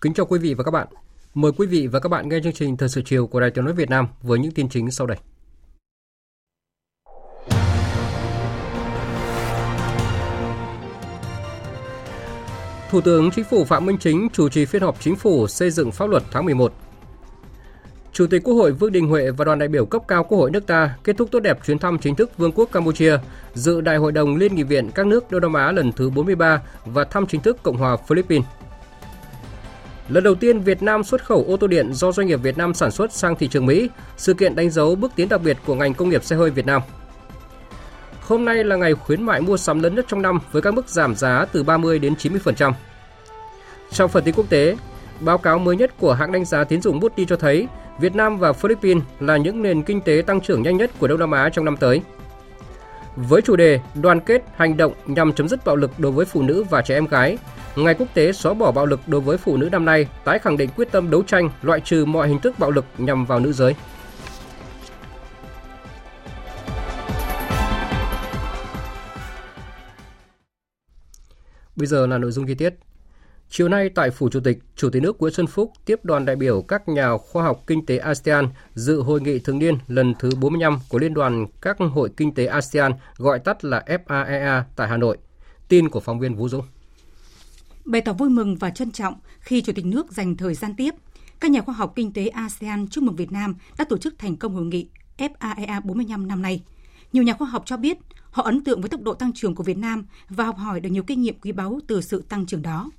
Kính chào quý vị và các bạn. Mời quý vị và các bạn nghe chương trình Thời sự chiều của Đài Tiếng nói Việt Nam với những tin chính sau đây. Thủ tướng Chính phủ Phạm Minh Chính chủ trì phiên họp Chính phủ xây dựng pháp luật tháng 11. Chủ tịch Quốc hội Vương Đình Huệ và đoàn đại biểu cấp cao Quốc hội nước ta kết thúc tốt đẹp chuyến thăm chính thức Vương quốc Campuchia, dự Đại hội đồng Liên nghị viện các nước Đông Nam Á lần thứ 43 và thăm chính thức Cộng hòa Philippines. Lần đầu tiên Việt Nam xuất khẩu ô tô điện do doanh nghiệp Việt Nam sản xuất sang thị trường Mỹ, sự kiện đánh dấu bước tiến đặc biệt của ngành công nghiệp xe hơi Việt Nam. Hôm nay là ngày khuyến mại mua sắm lớn nhất trong năm với các mức giảm giá từ 30 đến 90%. Trong phần tin quốc tế, báo cáo mới nhất của hãng đánh giá tín dụng Moody cho thấy Việt Nam và Philippines là những nền kinh tế tăng trưởng nhanh nhất của Đông Nam Á trong năm tới. Với chủ đề Đoàn kết hành động nhằm chấm dứt bạo lực đối với phụ nữ và trẻ em gái, Ngày quốc tế xóa bỏ bạo lực đối với phụ nữ năm nay tái khẳng định quyết tâm đấu tranh loại trừ mọi hình thức bạo lực nhằm vào nữ giới. Bây giờ là nội dung chi tiết. Chiều nay tại Phủ Chủ tịch, Chủ tịch nước Nguyễn Xuân Phúc tiếp đoàn đại biểu các nhà khoa học kinh tế ASEAN dự hội nghị thường niên lần thứ 45 của Liên đoàn các hội kinh tế ASEAN gọi tắt là FAEA tại Hà Nội. Tin của phóng viên Vũ Dũng bày tỏ vui mừng và trân trọng khi Chủ tịch nước dành thời gian tiếp. Các nhà khoa học kinh tế ASEAN chúc mừng Việt Nam đã tổ chức thành công hội nghị FAEA 45 năm nay. Nhiều nhà khoa học cho biết họ ấn tượng với tốc độ tăng trưởng của Việt Nam và học hỏi được nhiều kinh nghiệm quý báu từ sự tăng trưởng đó.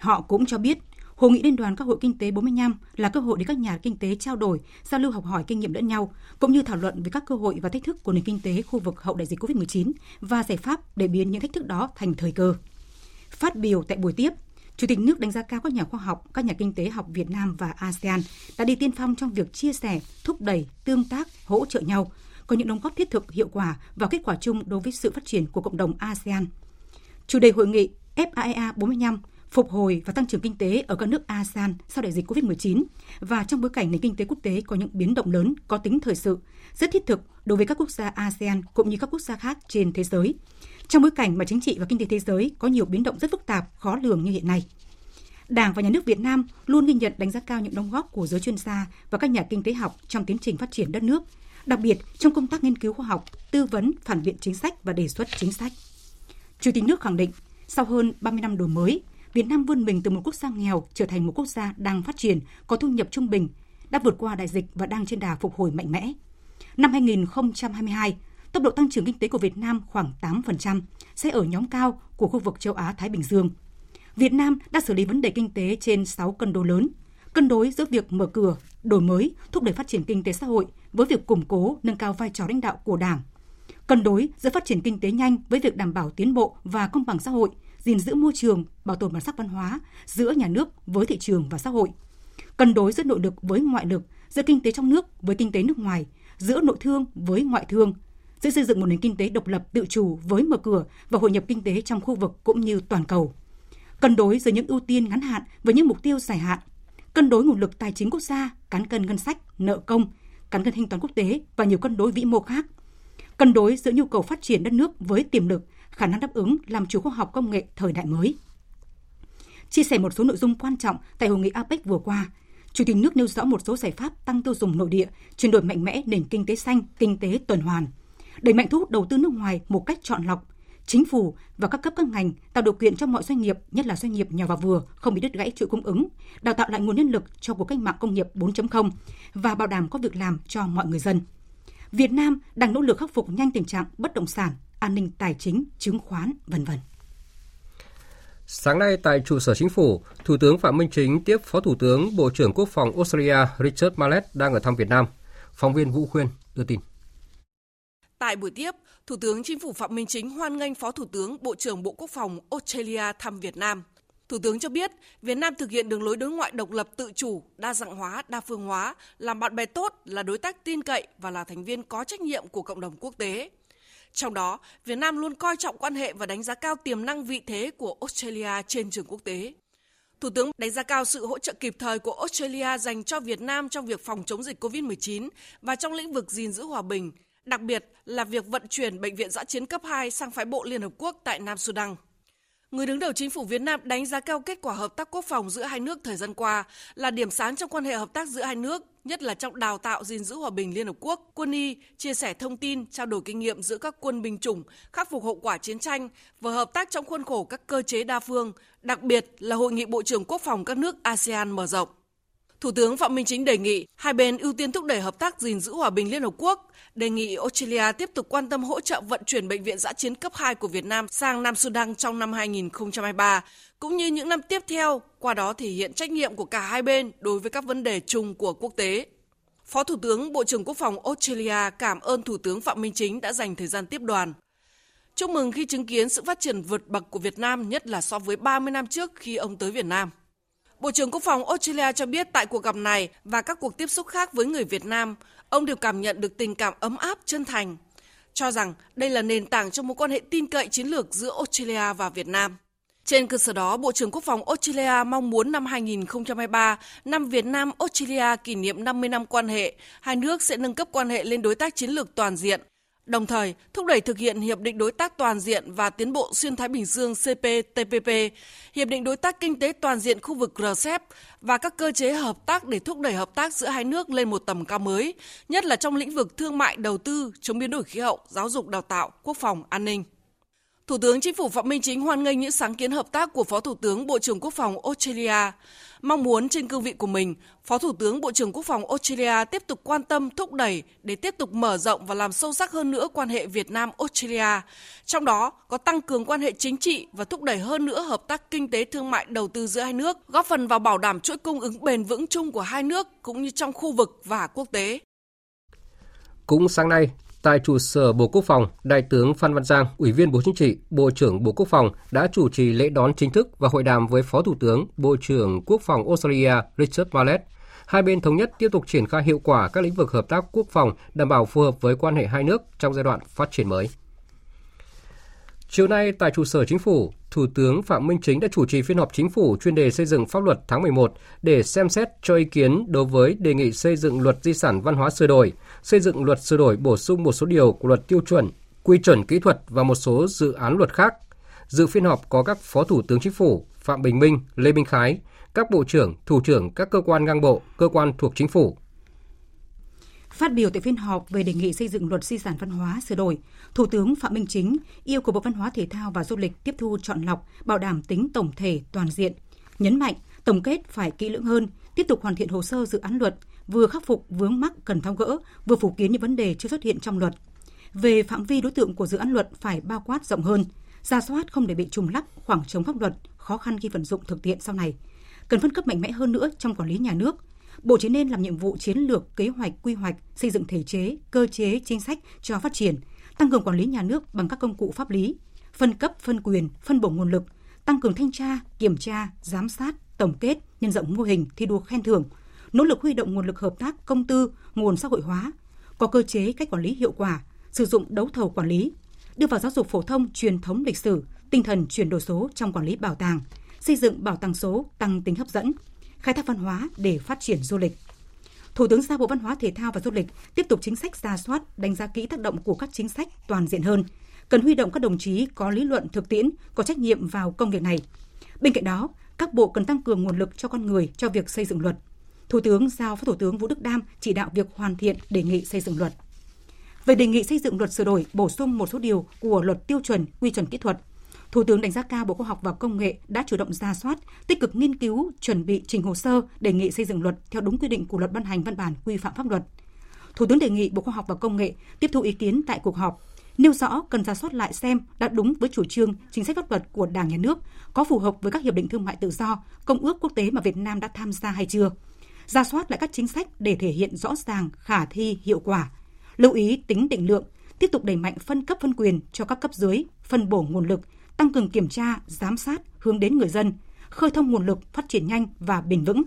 Họ cũng cho biết Hội nghị Liên đoàn các hội kinh tế 45 là cơ hội để các nhà kinh tế trao đổi, giao lưu học hỏi kinh nghiệm lẫn nhau, cũng như thảo luận về các cơ hội và thách thức của nền kinh tế khu vực hậu đại dịch COVID-19 và giải pháp để biến những thách thức đó thành thời cơ. Phát biểu tại buổi tiếp, Chủ tịch nước đánh giá cao các nhà khoa học, các nhà kinh tế học Việt Nam và ASEAN đã đi tiên phong trong việc chia sẻ, thúc đẩy, tương tác, hỗ trợ nhau, có những đóng góp thiết thực, hiệu quả vào kết quả chung đối với sự phát triển của cộng đồng ASEAN. Chủ đề hội nghị FAEA 45 phục hồi và tăng trưởng kinh tế ở các nước ASEAN sau đại dịch COVID-19 và trong bối cảnh nền kinh tế quốc tế có những biến động lớn có tính thời sự, rất thiết thực đối với các quốc gia ASEAN cũng như các quốc gia khác trên thế giới trong bối cảnh mà chính trị và kinh tế thế giới có nhiều biến động rất phức tạp, khó lường như hiện nay. Đảng và Nhà nước Việt Nam luôn ghi nhận đánh giá cao những đóng góp của giới chuyên gia và các nhà kinh tế học trong tiến trình phát triển đất nước, đặc biệt trong công tác nghiên cứu khoa học, tư vấn, phản biện chính sách và đề xuất chính sách. Chủ tịch nước khẳng định, sau hơn 30 năm đổi mới, Việt Nam vươn mình từ một quốc gia nghèo trở thành một quốc gia đang phát triển, có thu nhập trung bình, đã vượt qua đại dịch và đang trên đà phục hồi mạnh mẽ. Năm 2022, tốc độ tăng trưởng kinh tế của Việt Nam khoảng 8%, sẽ ở nhóm cao của khu vực châu Á-Thái Bình Dương. Việt Nam đã xử lý vấn đề kinh tế trên 6 cân đối lớn, cân đối giữa việc mở cửa, đổi mới, thúc đẩy phát triển kinh tế xã hội với việc củng cố, nâng cao vai trò lãnh đạo của Đảng, cân đối giữa phát triển kinh tế nhanh với việc đảm bảo tiến bộ và công bằng xã hội, gìn giữ môi trường, bảo tồn bản sắc văn hóa giữa nhà nước với thị trường và xã hội, cân đối giữa nội lực với ngoại lực, giữa kinh tế trong nước với kinh tế nước ngoài, giữa nội thương với ngoại thương, giữa xây dựng một nền kinh tế độc lập tự chủ với mở cửa và hội nhập kinh tế trong khu vực cũng như toàn cầu. Cân đối giữa những ưu tiên ngắn hạn với những mục tiêu dài hạn. Cân đối nguồn lực tài chính quốc gia, cán cân ngân sách, nợ công, cán cân thanh toán quốc tế và nhiều cân đối vĩ mô khác. Cân đối giữa nhu cầu phát triển đất nước với tiềm lực, khả năng đáp ứng làm chủ khoa học công nghệ thời đại mới. Chia sẻ một số nội dung quan trọng tại hội nghị APEC vừa qua, Chủ tịch nước nêu rõ một số giải pháp tăng tiêu dùng nội địa, chuyển đổi mạnh mẽ nền kinh tế xanh, kinh tế tuần hoàn – đẩy mạnh thu hút đầu tư nước ngoài một cách chọn lọc, chính phủ và các cấp các ngành tạo điều kiện cho mọi doanh nghiệp, nhất là doanh nghiệp nhỏ và vừa không bị đứt gãy chuỗi cung ứng, đào tạo lại nguồn nhân lực cho cuộc cách mạng công nghiệp 4.0 và bảo đảm có việc làm cho mọi người dân. Việt Nam đang nỗ lực khắc phục nhanh tình trạng bất động sản, an ninh tài chính, chứng khoán, vân vân. Sáng nay tại trụ sở chính phủ, Thủ tướng Phạm Minh Chính tiếp Phó Thủ tướng Bộ trưởng Quốc phòng Australia Richard Marles đang ở thăm Việt Nam. Phóng viên Vũ Khuyên đưa tin. Tại buổi tiếp, Thủ tướng Chính phủ Phạm Minh Chính hoan nghênh Phó Thủ tướng Bộ trưởng Bộ Quốc phòng Australia thăm Việt Nam. Thủ tướng cho biết, Việt Nam thực hiện đường lối đối ngoại độc lập tự chủ, đa dạng hóa, đa phương hóa, làm bạn bè tốt, là đối tác tin cậy và là thành viên có trách nhiệm của cộng đồng quốc tế. Trong đó, Việt Nam luôn coi trọng quan hệ và đánh giá cao tiềm năng vị thế của Australia trên trường quốc tế. Thủ tướng đánh giá cao sự hỗ trợ kịp thời của Australia dành cho Việt Nam trong việc phòng chống dịch COVID-19 và trong lĩnh vực gìn giữ hòa bình, đặc biệt là việc vận chuyển bệnh viện giã chiến cấp 2 sang phái bộ Liên Hợp Quốc tại Nam Sudan. Người đứng đầu chính phủ Việt Nam đánh giá cao kết quả hợp tác quốc phòng giữa hai nước thời gian qua là điểm sáng trong quan hệ hợp tác giữa hai nước, nhất là trong đào tạo gìn giữ hòa bình Liên Hợp Quốc, quân y, chia sẻ thông tin, trao đổi kinh nghiệm giữa các quân binh chủng, khắc phục hậu quả chiến tranh và hợp tác trong khuôn khổ các cơ chế đa phương, đặc biệt là Hội nghị Bộ trưởng Quốc phòng các nước ASEAN mở rộng. Thủ tướng Phạm Minh Chính đề nghị hai bên ưu tiên thúc đẩy hợp tác gìn giữ hòa bình Liên Hợp Quốc, đề nghị Australia tiếp tục quan tâm hỗ trợ vận chuyển bệnh viện giã chiến cấp 2 của Việt Nam sang Nam Sudan trong năm 2023, cũng như những năm tiếp theo, qua đó thể hiện trách nhiệm của cả hai bên đối với các vấn đề chung của quốc tế. Phó Thủ tướng Bộ trưởng Quốc phòng Australia cảm ơn Thủ tướng Phạm Minh Chính đã dành thời gian tiếp đoàn. Chúc mừng khi chứng kiến sự phát triển vượt bậc của Việt Nam, nhất là so với 30 năm trước khi ông tới Việt Nam. Bộ trưởng Quốc phòng Australia cho biết tại cuộc gặp này và các cuộc tiếp xúc khác với người Việt Nam, ông đều cảm nhận được tình cảm ấm áp, chân thành, cho rằng đây là nền tảng cho mối quan hệ tin cậy chiến lược giữa Australia và Việt Nam. Trên cơ sở đó, Bộ trưởng Quốc phòng Australia mong muốn năm 2023, năm Việt Nam Australia kỷ niệm 50 năm quan hệ, hai nước sẽ nâng cấp quan hệ lên đối tác chiến lược toàn diện, đồng thời thúc đẩy thực hiện Hiệp định Đối tác Toàn diện và Tiến bộ Xuyên Thái Bình Dương CPTPP, Hiệp định Đối tác Kinh tế Toàn diện khu vực RCEP và các cơ chế hợp tác để thúc đẩy hợp tác giữa hai nước lên một tầm cao mới, nhất là trong lĩnh vực thương mại, đầu tư, chống biến đổi khí hậu, giáo dục đào tạo, quốc phòng, an ninh. Thủ tướng Chính phủ Phạm Minh Chính hoan nghênh những sáng kiến hợp tác của Phó Thủ tướng Bộ trưởng Quốc phòng Australia. Mong muốn trên cương vị của mình, Phó Thủ tướng Bộ trưởng Quốc phòng Australia tiếp tục quan tâm thúc đẩy để tiếp tục mở rộng và làm sâu sắc hơn nữa quan hệ Việt Nam Australia. Trong đó có tăng cường quan hệ chính trị và thúc đẩy hơn nữa hợp tác kinh tế thương mại đầu tư giữa hai nước, góp phần vào bảo đảm chuỗi cung ứng bền vững chung của hai nước cũng như trong khu vực và quốc tế. Cũng sáng nay, Tại trụ sở Bộ Quốc phòng, Đại tướng Phan Văn Giang, Ủy viên Bộ Chính trị, Bộ trưởng Bộ Quốc phòng đã chủ trì lễ đón chính thức và hội đàm với Phó Thủ tướng, Bộ trưởng Quốc phòng Australia Richard Marles. Hai bên thống nhất tiếp tục triển khai hiệu quả các lĩnh vực hợp tác quốc phòng đảm bảo phù hợp với quan hệ hai nước trong giai đoạn phát triển mới. Chiều nay tại trụ sở chính phủ, Thủ tướng Phạm Minh Chính đã chủ trì phiên họp chính phủ chuyên đề xây dựng pháp luật tháng 11 để xem xét cho ý kiến đối với đề nghị xây dựng luật di sản văn hóa sửa đổi, xây dựng luật sửa đổi bổ sung một số điều của luật tiêu chuẩn, quy chuẩn kỹ thuật và một số dự án luật khác. Dự phiên họp có các Phó Thủ tướng Chính phủ Phạm Bình Minh, Lê Minh Khái, các bộ trưởng, thủ trưởng các cơ quan ngang bộ, cơ quan thuộc chính phủ, Phát biểu tại phiên họp về đề nghị xây dựng luật di sản văn hóa sửa đổi, Thủ tướng Phạm Minh Chính yêu cầu Bộ Văn hóa Thể thao và Du lịch tiếp thu chọn lọc, bảo đảm tính tổng thể toàn diện, nhấn mạnh tổng kết phải kỹ lưỡng hơn, tiếp tục hoàn thiện hồ sơ dự án luật, vừa khắc phục vướng mắc cần tháo gỡ, vừa phủ kiến những vấn đề chưa xuất hiện trong luật. Về phạm vi đối tượng của dự án luật phải bao quát rộng hơn, ra soát không để bị trùng lắp, khoảng trống pháp luật, khó khăn khi vận dụng thực tiễn sau này. Cần phân cấp mạnh mẽ hơn nữa trong quản lý nhà nước, Bộ chỉ nên làm nhiệm vụ chiến lược, kế hoạch, quy hoạch, xây dựng thể chế, cơ chế, chính sách cho phát triển, tăng cường quản lý nhà nước bằng các công cụ pháp lý, phân cấp, phân quyền, phân bổ nguồn lực, tăng cường thanh tra, kiểm tra, giám sát, tổng kết, nhân rộng mô hình thi đua khen thưởng, nỗ lực huy động nguồn lực hợp tác công tư, nguồn xã hội hóa, có cơ chế cách quản lý hiệu quả, sử dụng đấu thầu quản lý, đưa vào giáo dục phổ thông truyền thống lịch sử, tinh thần chuyển đổi số trong quản lý bảo tàng, xây dựng bảo tàng số tăng tính hấp dẫn, khai thác văn hóa để phát triển du lịch. Thủ tướng giao Bộ Văn hóa Thể thao và Du lịch tiếp tục chính sách ra soát, đánh giá kỹ tác động của các chính sách toàn diện hơn, cần huy động các đồng chí có lý luận thực tiễn, có trách nhiệm vào công việc này. Bên cạnh đó, các bộ cần tăng cường nguồn lực cho con người cho việc xây dựng luật. Thủ tướng giao Phó Thủ tướng Vũ Đức Đam chỉ đạo việc hoàn thiện đề nghị xây dựng luật. Về đề nghị xây dựng luật sửa đổi, bổ sung một số điều của luật tiêu chuẩn, quy chuẩn kỹ thuật, Thủ tướng đánh giá cao Bộ Khoa học và Công nghệ đã chủ động ra soát, tích cực nghiên cứu, chuẩn bị trình hồ sơ đề nghị xây dựng luật theo đúng quy định của luật ban hành văn bản quy phạm pháp luật. Thủ tướng đề nghị Bộ Khoa học và Công nghệ tiếp thu ý kiến tại cuộc họp, nêu rõ cần ra soát lại xem đã đúng với chủ trương, chính sách pháp luật của Đảng nhà nước, có phù hợp với các hiệp định thương mại tự do, công ước quốc tế mà Việt Nam đã tham gia hay chưa. Ra soát lại các chính sách để thể hiện rõ ràng, khả thi, hiệu quả. Lưu ý tính định lượng, tiếp tục đẩy mạnh phân cấp phân quyền cho các cấp dưới, phân bổ nguồn lực, tăng cường kiểm tra, giám sát hướng đến người dân, khơi thông nguồn lực phát triển nhanh và bền vững.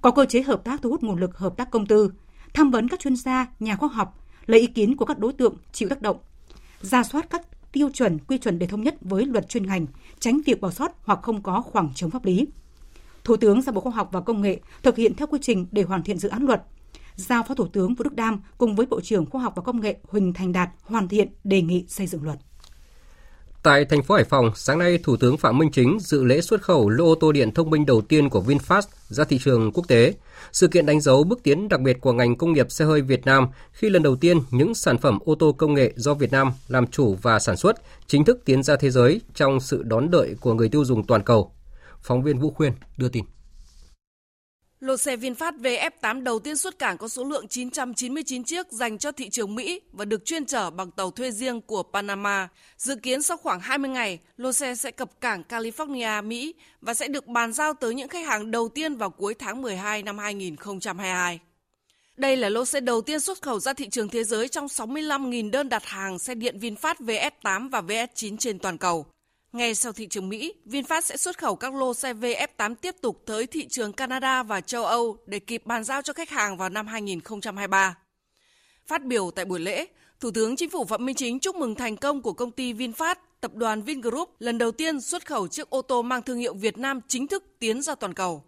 Có cơ chế hợp tác thu hút nguồn lực hợp tác công tư, tham vấn các chuyên gia, nhà khoa học, lấy ý kiến của các đối tượng chịu tác động, ra soát các tiêu chuẩn, quy chuẩn để thống nhất với luật chuyên ngành, tránh việc bỏ sót hoặc không có khoảng trống pháp lý. Thủ tướng giao Bộ Khoa học và Công nghệ thực hiện theo quy trình để hoàn thiện dự án luật. Giao Phó Thủ tướng Vũ Đức Đam cùng với Bộ trưởng Khoa học và Công nghệ Huỳnh Thành Đạt hoàn thiện đề nghị xây dựng luật. Tại thành phố Hải Phòng, sáng nay Thủ tướng Phạm Minh Chính dự lễ xuất khẩu lô ô tô điện thông minh đầu tiên của VinFast ra thị trường quốc tế. Sự kiện đánh dấu bước tiến đặc biệt của ngành công nghiệp xe hơi Việt Nam khi lần đầu tiên những sản phẩm ô tô công nghệ do Việt Nam làm chủ và sản xuất chính thức tiến ra thế giới trong sự đón đợi của người tiêu dùng toàn cầu. Phóng viên Vũ Khuyên đưa tin. Lô xe VinFast VF8 đầu tiên xuất cảng có số lượng 999 chiếc dành cho thị trường Mỹ và được chuyên chở bằng tàu thuê riêng của Panama. Dự kiến sau khoảng 20 ngày, lô xe sẽ cập cảng California, Mỹ và sẽ được bàn giao tới những khách hàng đầu tiên vào cuối tháng 12 năm 2022. Đây là lô xe đầu tiên xuất khẩu ra thị trường thế giới trong 65.000 đơn đặt hàng xe điện VinFast VS8 và VS9 trên toàn cầu. Ngay sau thị trường Mỹ, VinFast sẽ xuất khẩu các lô xe VF8 tiếp tục tới thị trường Canada và châu Âu để kịp bàn giao cho khách hàng vào năm 2023. Phát biểu tại buổi lễ, Thủ tướng Chính phủ Phạm Minh Chính chúc mừng thành công của công ty VinFast, tập đoàn Vingroup lần đầu tiên xuất khẩu chiếc ô tô mang thương hiệu Việt Nam chính thức tiến ra toàn cầu.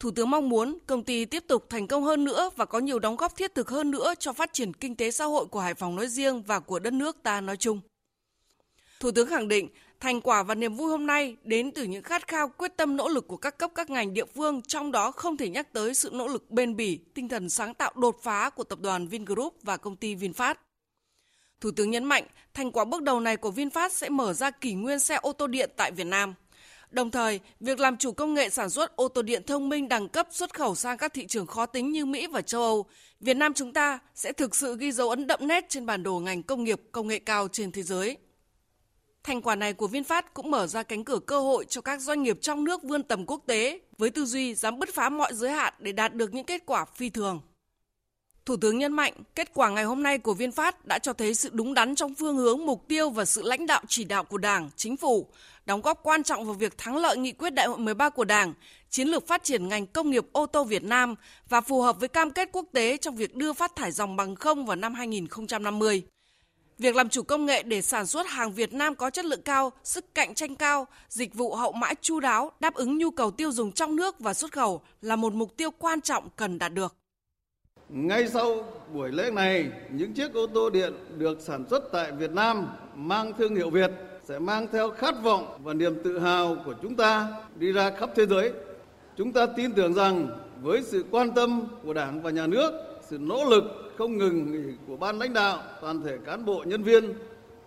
Thủ tướng mong muốn công ty tiếp tục thành công hơn nữa và có nhiều đóng góp thiết thực hơn nữa cho phát triển kinh tế xã hội của Hải Phòng nói riêng và của đất nước ta nói chung. Thủ tướng khẳng định Thành quả và niềm vui hôm nay đến từ những khát khao quyết tâm nỗ lực của các cấp các ngành địa phương, trong đó không thể nhắc tới sự nỗ lực bền bỉ, tinh thần sáng tạo đột phá của tập đoàn Vingroup và công ty VinFast. Thủ tướng nhấn mạnh, thành quả bước đầu này của VinFast sẽ mở ra kỷ nguyên xe ô tô điện tại Việt Nam. Đồng thời, việc làm chủ công nghệ sản xuất ô tô điện thông minh đẳng cấp xuất khẩu sang các thị trường khó tính như Mỹ và châu Âu, Việt Nam chúng ta sẽ thực sự ghi dấu ấn đậm nét trên bản đồ ngành công nghiệp công nghệ cao trên thế giới. Thành quả này của VinFast cũng mở ra cánh cửa cơ hội cho các doanh nghiệp trong nước vươn tầm quốc tế với tư duy dám bứt phá mọi giới hạn để đạt được những kết quả phi thường. Thủ tướng nhấn mạnh, kết quả ngày hôm nay của VinFast đã cho thấy sự đúng đắn trong phương hướng, mục tiêu và sự lãnh đạo chỉ đạo của Đảng, Chính phủ, đóng góp quan trọng vào việc thắng lợi nghị quyết đại hội 13 của Đảng, chiến lược phát triển ngành công nghiệp ô tô Việt Nam và phù hợp với cam kết quốc tế trong việc đưa phát thải dòng bằng không vào năm 2050. Việc làm chủ công nghệ để sản xuất hàng Việt Nam có chất lượng cao, sức cạnh tranh cao, dịch vụ hậu mãi chu đáo, đáp ứng nhu cầu tiêu dùng trong nước và xuất khẩu là một mục tiêu quan trọng cần đạt được. Ngay sau buổi lễ này, những chiếc ô tô điện được sản xuất tại Việt Nam mang thương hiệu Việt sẽ mang theo khát vọng và niềm tự hào của chúng ta đi ra khắp thế giới. Chúng ta tin tưởng rằng với sự quan tâm của Đảng và Nhà nước, sự nỗ lực không ngừng nghỉ của ban lãnh đạo, toàn thể cán bộ nhân viên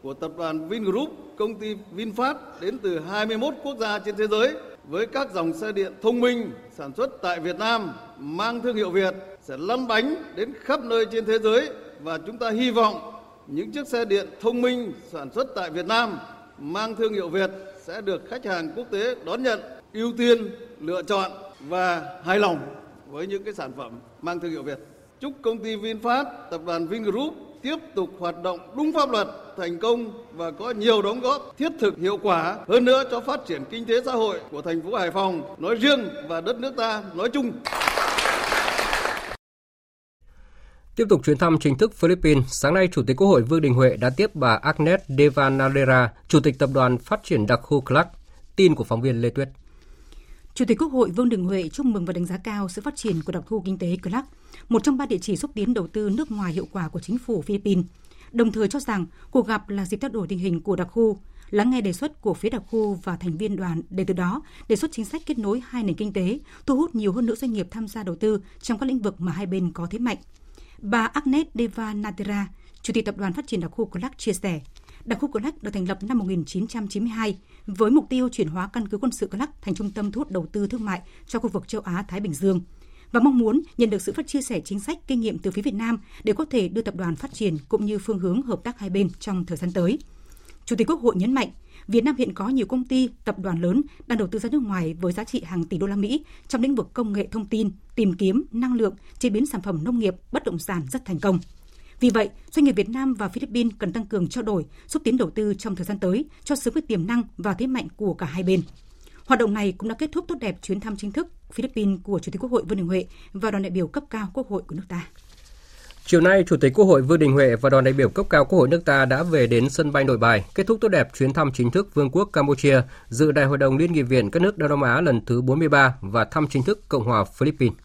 của tập đoàn Vingroup, công ty VinFast đến từ 21 quốc gia trên thế giới với các dòng xe điện thông minh sản xuất tại Việt Nam mang thương hiệu Việt sẽ lăn bánh đến khắp nơi trên thế giới và chúng ta hy vọng những chiếc xe điện thông minh sản xuất tại Việt Nam mang thương hiệu Việt sẽ được khách hàng quốc tế đón nhận, ưu tiên, lựa chọn và hài lòng với những cái sản phẩm mang thương hiệu Việt. Chúc công ty VinFast, tập đoàn Vingroup tiếp tục hoạt động đúng pháp luật, thành công và có nhiều đóng góp thiết thực hiệu quả hơn nữa cho phát triển kinh tế xã hội của thành phố Hải Phòng nói riêng và đất nước ta nói chung. Tiếp tục chuyến thăm chính thức Philippines, sáng nay Chủ tịch Quốc hội Vương Đình Huệ đã tiếp bà Agnes Devanadera, Chủ tịch Tập đoàn Phát triển Đặc khu Clark. Tin của phóng viên Lê Tuyết. Chủ tịch Quốc hội Vương Đình Huệ chúc mừng và đánh giá cao sự phát triển của đặc khu kinh tế Clark, một trong ba địa chỉ xúc tiến đầu tư nước ngoài hiệu quả của chính phủ Philippines. Đồng thời cho rằng cuộc gặp là dịp trao đổi tình hình của đặc khu, lắng nghe đề xuất của phía đặc khu và thành viên đoàn để từ đó đề xuất chính sách kết nối hai nền kinh tế, thu hút nhiều hơn nữa doanh nghiệp tham gia đầu tư trong các lĩnh vực mà hai bên có thế mạnh. Bà Agnes Deva Natera, Chủ tịch Tập đoàn Phát triển đặc khu Clark chia sẻ, đặc khu Clark được thành lập năm 1992 với mục tiêu chuyển hóa căn cứ quân sự Clark thành trung tâm thu hút đầu tư thương mại cho khu vực châu Á Thái Bình Dương và mong muốn nhận được sự phát chia sẻ chính sách kinh nghiệm từ phía Việt Nam để có thể đưa tập đoàn phát triển cũng như phương hướng hợp tác hai bên trong thời gian tới. Chủ tịch Quốc hội nhấn mạnh, Việt Nam hiện có nhiều công ty, tập đoàn lớn đang đầu tư ra nước ngoài với giá trị hàng tỷ đô la Mỹ trong lĩnh vực công nghệ thông tin, tìm kiếm, năng lượng, chế biến sản phẩm nông nghiệp, bất động sản rất thành công. Vì vậy, doanh nghiệp Việt Nam và Philippines cần tăng cường trao đổi, xúc tiến đầu tư trong thời gian tới cho xứng với tiềm năng và thế mạnh của cả hai bên. Hoạt động này cũng đã kết thúc tốt đẹp chuyến thăm chính thức Philippines của Chủ tịch Quốc hội Vương Đình Huệ và đoàn đại biểu cấp cao Quốc hội của nước ta. Chiều nay, Chủ tịch Quốc hội Vương Đình Huệ và đoàn đại biểu cấp cao Quốc hội nước ta đã về đến sân bay Nội Bài, kết thúc tốt đẹp chuyến thăm chính thức Vương quốc Campuchia, dự Đại hội đồng Liên nghị viện các nước Đông Nam Á lần thứ 43 và thăm chính thức Cộng hòa Philippines.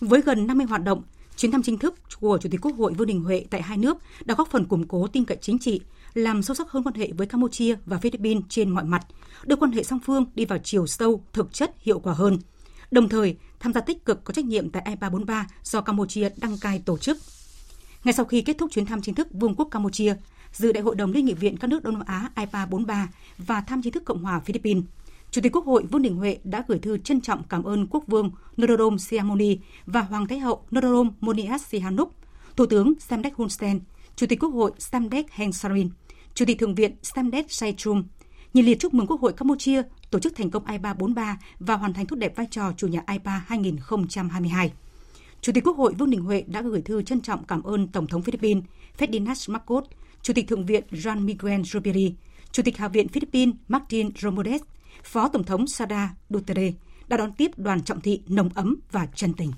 Với gần 50 hoạt động, chuyến thăm chính thức của Chủ tịch Quốc hội Vương Đình Huệ tại hai nước đã góp phần củng cố tin cậy chính trị, làm sâu sắc hơn quan hệ với Campuchia và Philippines trên mọi mặt, đưa quan hệ song phương đi vào chiều sâu, thực chất, hiệu quả hơn. Đồng thời, tham gia tích cực có trách nhiệm tại e IPA 43 do Campuchia đăng cai tổ chức. Ngay sau khi kết thúc chuyến thăm chính thức Vương quốc Campuchia, dự đại hội đồng Liên nghị viện các nước Đông Nam Á IPA 43 và thăm chính thức Cộng hòa Philippines, Chủ tịch Quốc hội Vương Đình Huệ đã gửi thư trân trọng cảm ơn Quốc vương Norodom Sihamoni và Hoàng Thái hậu Norodom Monias Sihanouk, Thủ tướng Samdech Hun Sen, Chủ tịch Quốc hội Samdech Heng Samrin, Chủ tịch Thượng viện Samdech Saychum, nhiệt liệt chúc mừng Quốc hội Campuchia tổ chức thành công IPA 43 và hoàn thành tốt đẹp vai trò chủ nhà IPA 2022. Chủ tịch Quốc hội Vương Đình Huệ đã gửi thư trân trọng cảm ơn Tổng thống Philippines Ferdinand Marcos, Chủ tịch Thượng viện Juan Miguel Zubiri, Chủ tịch Hạ viện Philippines Martin Romualdez, Phó Tổng thống Sada Duterte đã đón tiếp đoàn trọng thị nồng ấm và chân tình.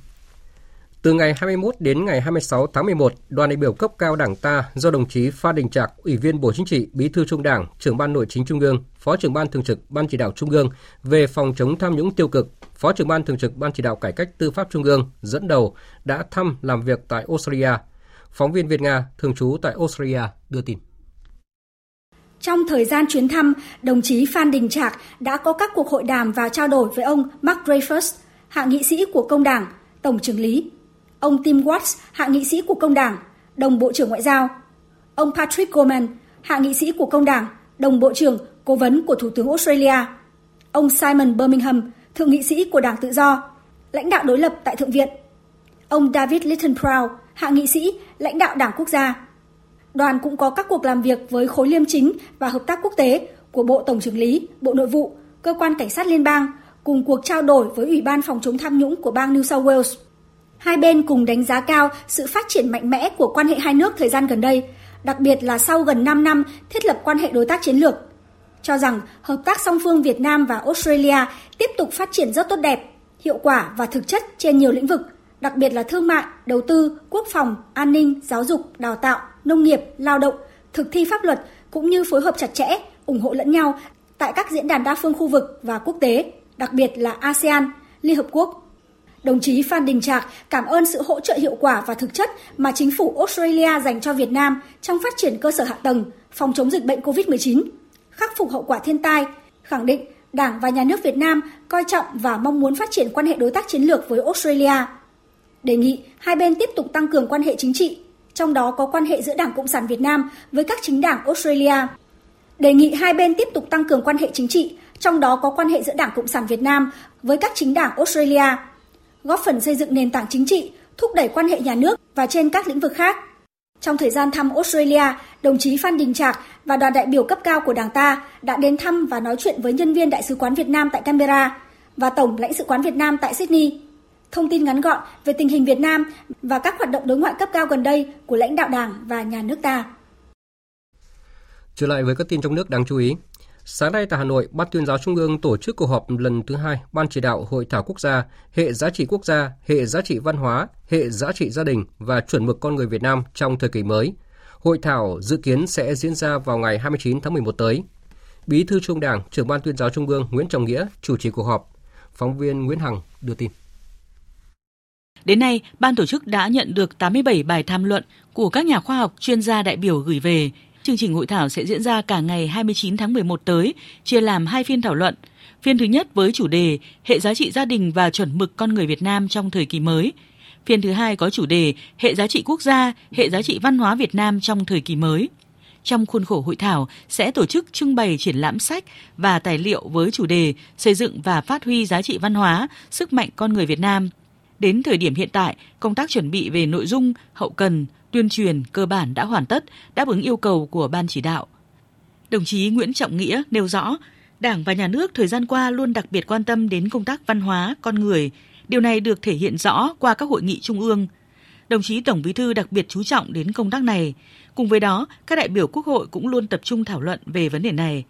Từ ngày 21 đến ngày 26 tháng 11, đoàn đại biểu cấp cao Đảng ta do đồng chí Phan Đình Trạc, Ủy viên Bộ Chính trị, Bí thư Trung Đảng, trưởng ban Nội chính Trung ương, Phó trưởng ban thường trực Ban chỉ đạo Trung ương về phòng chống tham nhũng tiêu cực, Phó trưởng ban thường trực Ban chỉ đạo cải cách tư pháp Trung ương dẫn đầu đã thăm làm việc tại Australia. Phóng viên Việt Nga thường trú tại Australia đưa tin. Trong thời gian chuyến thăm, đồng chí Phan Đình Trạc đã có các cuộc hội đàm và trao đổi với ông Mark Dreyfus, hạ nghị sĩ của Công đảng, Tổng trưởng lý, ông Tim Watts, hạ nghị sĩ của Công đảng, đồng Bộ trưởng Ngoại giao, ông Patrick Coleman, hạ nghị sĩ của Công đảng, đồng Bộ trưởng, cố vấn của Thủ tướng Australia, ông Simon Birmingham, thượng nghị sĩ của Đảng Tự do, lãnh đạo đối lập tại Thượng viện, ông David Littleproud, hạ nghị sĩ, lãnh đạo Đảng Quốc gia. Đoàn cũng có các cuộc làm việc với khối liêm chính và hợp tác quốc tế của Bộ Tổng trưởng lý, Bộ Nội vụ, Cơ quan Cảnh sát Liên bang, cùng cuộc trao đổi với Ủy ban phòng chống tham nhũng của bang New South Wales. Hai bên cùng đánh giá cao sự phát triển mạnh mẽ của quan hệ hai nước thời gian gần đây, đặc biệt là sau gần 5 năm thiết lập quan hệ đối tác chiến lược. Cho rằng hợp tác song phương Việt Nam và Australia tiếp tục phát triển rất tốt đẹp, hiệu quả và thực chất trên nhiều lĩnh vực, đặc biệt là thương mại, đầu tư, quốc phòng, an ninh, giáo dục, đào tạo, nông nghiệp, lao động, thực thi pháp luật cũng như phối hợp chặt chẽ, ủng hộ lẫn nhau tại các diễn đàn đa phương khu vực và quốc tế, đặc biệt là ASEAN, Liên Hợp Quốc. Đồng chí Phan Đình Trạc cảm ơn sự hỗ trợ hiệu quả và thực chất mà chính phủ Australia dành cho Việt Nam trong phát triển cơ sở hạ tầng, phòng chống dịch bệnh COVID-19, khắc phục hậu quả thiên tai, khẳng định Đảng và Nhà nước Việt Nam coi trọng và mong muốn phát triển quan hệ đối tác chiến lược với Australia. Đề nghị hai bên tiếp tục tăng cường quan hệ chính trị, trong đó có quan hệ giữa Đảng Cộng sản Việt Nam với các chính đảng Australia. Đề nghị hai bên tiếp tục tăng cường quan hệ chính trị, trong đó có quan hệ giữa Đảng Cộng sản Việt Nam với các chính đảng Australia, góp phần xây dựng nền tảng chính trị, thúc đẩy quan hệ nhà nước và trên các lĩnh vực khác. Trong thời gian thăm Australia, đồng chí Phan Đình Trạc và đoàn đại biểu cấp cao của Đảng ta đã đến thăm và nói chuyện với nhân viên Đại sứ quán Việt Nam tại Canberra và Tổng lãnh sự quán Việt Nam tại Sydney. Thông tin ngắn gọn về tình hình Việt Nam và các hoạt động đối ngoại cấp cao gần đây của lãnh đạo Đảng và nhà nước ta. Trở lại với các tin trong nước đáng chú ý. Sáng nay tại Hà Nội, Ban tuyên giáo Trung ương tổ chức cuộc họp lần thứ hai Ban chỉ đạo Hội thảo quốc gia, hệ giá trị quốc gia, hệ giá trị văn hóa, hệ giá trị gia đình và chuẩn mực con người Việt Nam trong thời kỳ mới. Hội thảo dự kiến sẽ diễn ra vào ngày 29 tháng 11 tới. Bí thư Trung Đảng, trưởng Ban tuyên giáo Trung ương Nguyễn Trọng Nghĩa chủ trì cuộc họp. Phóng viên Nguyễn Hằng đưa tin. Đến nay, ban tổ chức đã nhận được 87 bài tham luận của các nhà khoa học chuyên gia đại biểu gửi về Chương trình hội thảo sẽ diễn ra cả ngày 29 tháng 11 tới, chia làm hai phiên thảo luận. Phiên thứ nhất với chủ đề Hệ giá trị gia đình và chuẩn mực con người Việt Nam trong thời kỳ mới. Phiên thứ hai có chủ đề Hệ giá trị quốc gia, hệ giá trị văn hóa Việt Nam trong thời kỳ mới. Trong khuôn khổ hội thảo sẽ tổ chức trưng bày triển lãm sách và tài liệu với chủ đề xây dựng và phát huy giá trị văn hóa, sức mạnh con người Việt Nam. Đến thời điểm hiện tại, công tác chuẩn bị về nội dung, hậu cần, tuyên truyền cơ bản đã hoàn tất, đáp ứng yêu cầu của ban chỉ đạo. Đồng chí Nguyễn Trọng Nghĩa nêu rõ, Đảng và Nhà nước thời gian qua luôn đặc biệt quan tâm đến công tác văn hóa, con người. Điều này được thể hiện rõ qua các hội nghị trung ương. Đồng chí Tổng Bí thư đặc biệt chú trọng đến công tác này. Cùng với đó, các đại biểu Quốc hội cũng luôn tập trung thảo luận về vấn đề này.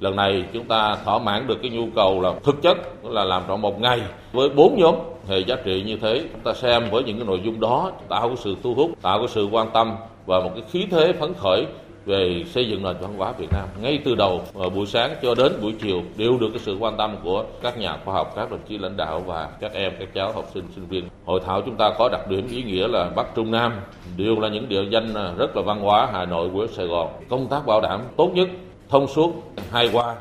Lần này chúng ta thỏa mãn được cái nhu cầu là thực chất là làm trong một ngày với bốn nhóm hệ giá trị như thế. Chúng ta xem với những cái nội dung đó tạo cái sự thu hút, tạo cái sự quan tâm và một cái khí thế phấn khởi về xây dựng nền văn hóa Việt Nam ngay từ đầu ờ, buổi sáng cho đến buổi chiều đều được cái sự quan tâm của các nhà khoa học, các đồng chí lãnh đạo và các em, các cháu học sinh, sinh viên. Hội thảo chúng ta có đặc điểm ý nghĩa là Bắc Trung Nam đều là những địa danh ờ, rất là văn hóa Hà Nội, của Sài Gòn. Công tác bảo đảm tốt nhất, thông suốt, hai qua.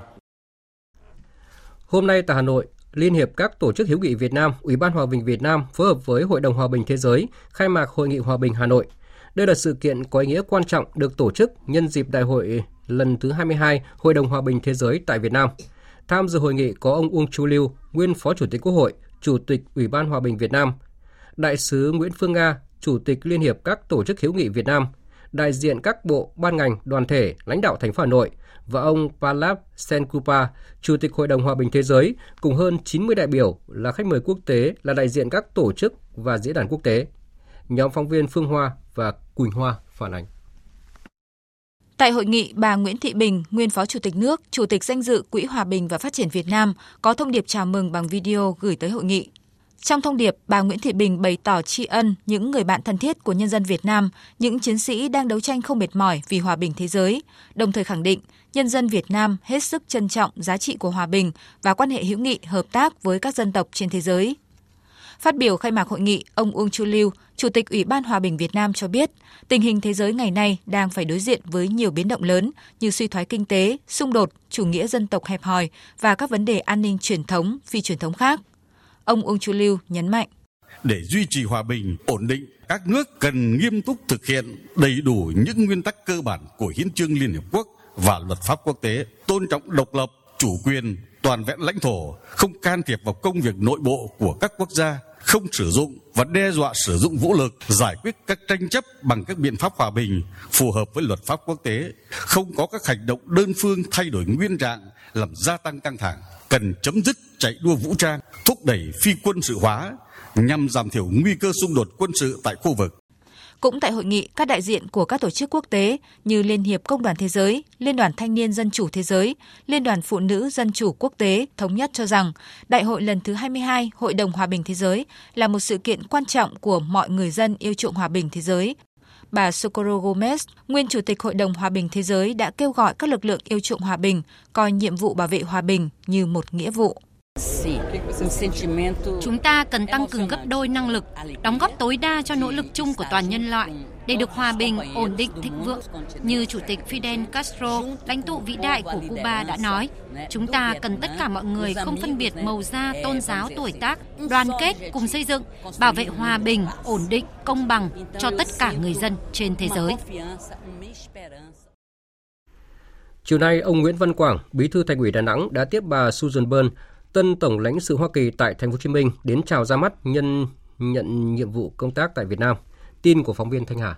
Hôm nay tại Hà Nội, Liên hiệp các tổ chức hiếu nghị Việt Nam, Ủy ban Hòa bình Việt Nam phối hợp với Hội đồng Hòa bình Thế giới khai mạc Hội nghị Hòa bình Hà Nội – đây là sự kiện có ý nghĩa quan trọng được tổ chức nhân dịp đại hội lần thứ 22 Hội đồng Hòa bình Thế giới tại Việt Nam. Tham dự hội nghị có ông Uông Chu Lưu, nguyên Phó Chủ tịch Quốc hội, Chủ tịch Ủy ban Hòa bình Việt Nam, Đại sứ Nguyễn Phương Nga, Chủ tịch Liên hiệp các tổ chức hiếu nghị Việt Nam, đại diện các bộ, ban ngành, đoàn thể, lãnh đạo thành phố Hà Nội và ông Palab Senkupa, Chủ tịch Hội đồng Hòa bình Thế giới, cùng hơn 90 đại biểu là khách mời quốc tế là đại diện các tổ chức và diễn đàn quốc tế. Nhóm phóng viên Phương Hoa và Quỳnh Hoa phản ánh. Tại hội nghị, bà Nguyễn Thị Bình, nguyên Phó Chủ tịch nước, Chủ tịch danh dự Quỹ Hòa bình và Phát triển Việt Nam, có thông điệp chào mừng bằng video gửi tới hội nghị. Trong thông điệp, bà Nguyễn Thị Bình bày tỏ tri ân những người bạn thân thiết của nhân dân Việt Nam, những chiến sĩ đang đấu tranh không mệt mỏi vì hòa bình thế giới, đồng thời khẳng định nhân dân Việt Nam hết sức trân trọng giá trị của hòa bình và quan hệ hữu nghị hợp tác với các dân tộc trên thế giới. Phát biểu khai mạc hội nghị, ông Uông Chu Lưu, Chủ tịch Ủy ban Hòa bình Việt Nam cho biết, tình hình thế giới ngày nay đang phải đối diện với nhiều biến động lớn như suy thoái kinh tế, xung đột, chủ nghĩa dân tộc hẹp hòi và các vấn đề an ninh truyền thống, phi truyền thống khác. Ông Uông Chu Lưu nhấn mạnh. Để duy trì hòa bình, ổn định, các nước cần nghiêm túc thực hiện đầy đủ những nguyên tắc cơ bản của Hiến trương Liên Hợp Quốc và luật pháp quốc tế, tôn trọng độc lập, chủ quyền, toàn vẹn lãnh thổ, không can thiệp vào công việc nội bộ của các quốc gia, không sử dụng và đe dọa sử dụng vũ lực giải quyết các tranh chấp bằng các biện pháp hòa bình phù hợp với luật pháp quốc tế, không có các hành động đơn phương thay đổi nguyên trạng làm gia tăng căng thẳng, cần chấm dứt chạy đua vũ trang, thúc đẩy phi quân sự hóa nhằm giảm thiểu nguy cơ xung đột quân sự tại khu vực. Cũng tại hội nghị, các đại diện của các tổ chức quốc tế như Liên hiệp Công đoàn Thế giới, Liên đoàn Thanh niên Dân chủ Thế giới, Liên đoàn Phụ nữ Dân chủ Quốc tế thống nhất cho rằng Đại hội lần thứ 22 Hội đồng Hòa bình Thế giới là một sự kiện quan trọng của mọi người dân yêu chuộng hòa bình thế giới. Bà Socorro Gomez, nguyên Chủ tịch Hội đồng Hòa bình Thế giới đã kêu gọi các lực lượng yêu chuộng hòa bình coi nhiệm vụ bảo vệ hòa bình như một nghĩa vụ. Chúng ta cần tăng cường gấp đôi năng lực, đóng góp tối đa cho nỗ lực chung của toàn nhân loại để được hòa bình, ổn định, thịnh vượng. Như Chủ tịch Fidel Castro, lãnh tụ vĩ đại của Cuba đã nói, chúng ta cần tất cả mọi người không phân biệt màu da, tôn giáo, tuổi tác, đoàn kết cùng xây dựng, bảo vệ hòa bình, ổn định, công bằng cho tất cả người dân trên thế giới. Chiều nay, ông Nguyễn Văn Quảng, Bí thư Thành ủy Đà Nẵng đã tiếp bà Susan Byrne, tân tổng lãnh sự Hoa Kỳ tại Thành phố Hồ Chí Minh đến chào ra mắt nhân nhận nhiệm vụ công tác tại Việt Nam. Tin của phóng viên Thanh Hà.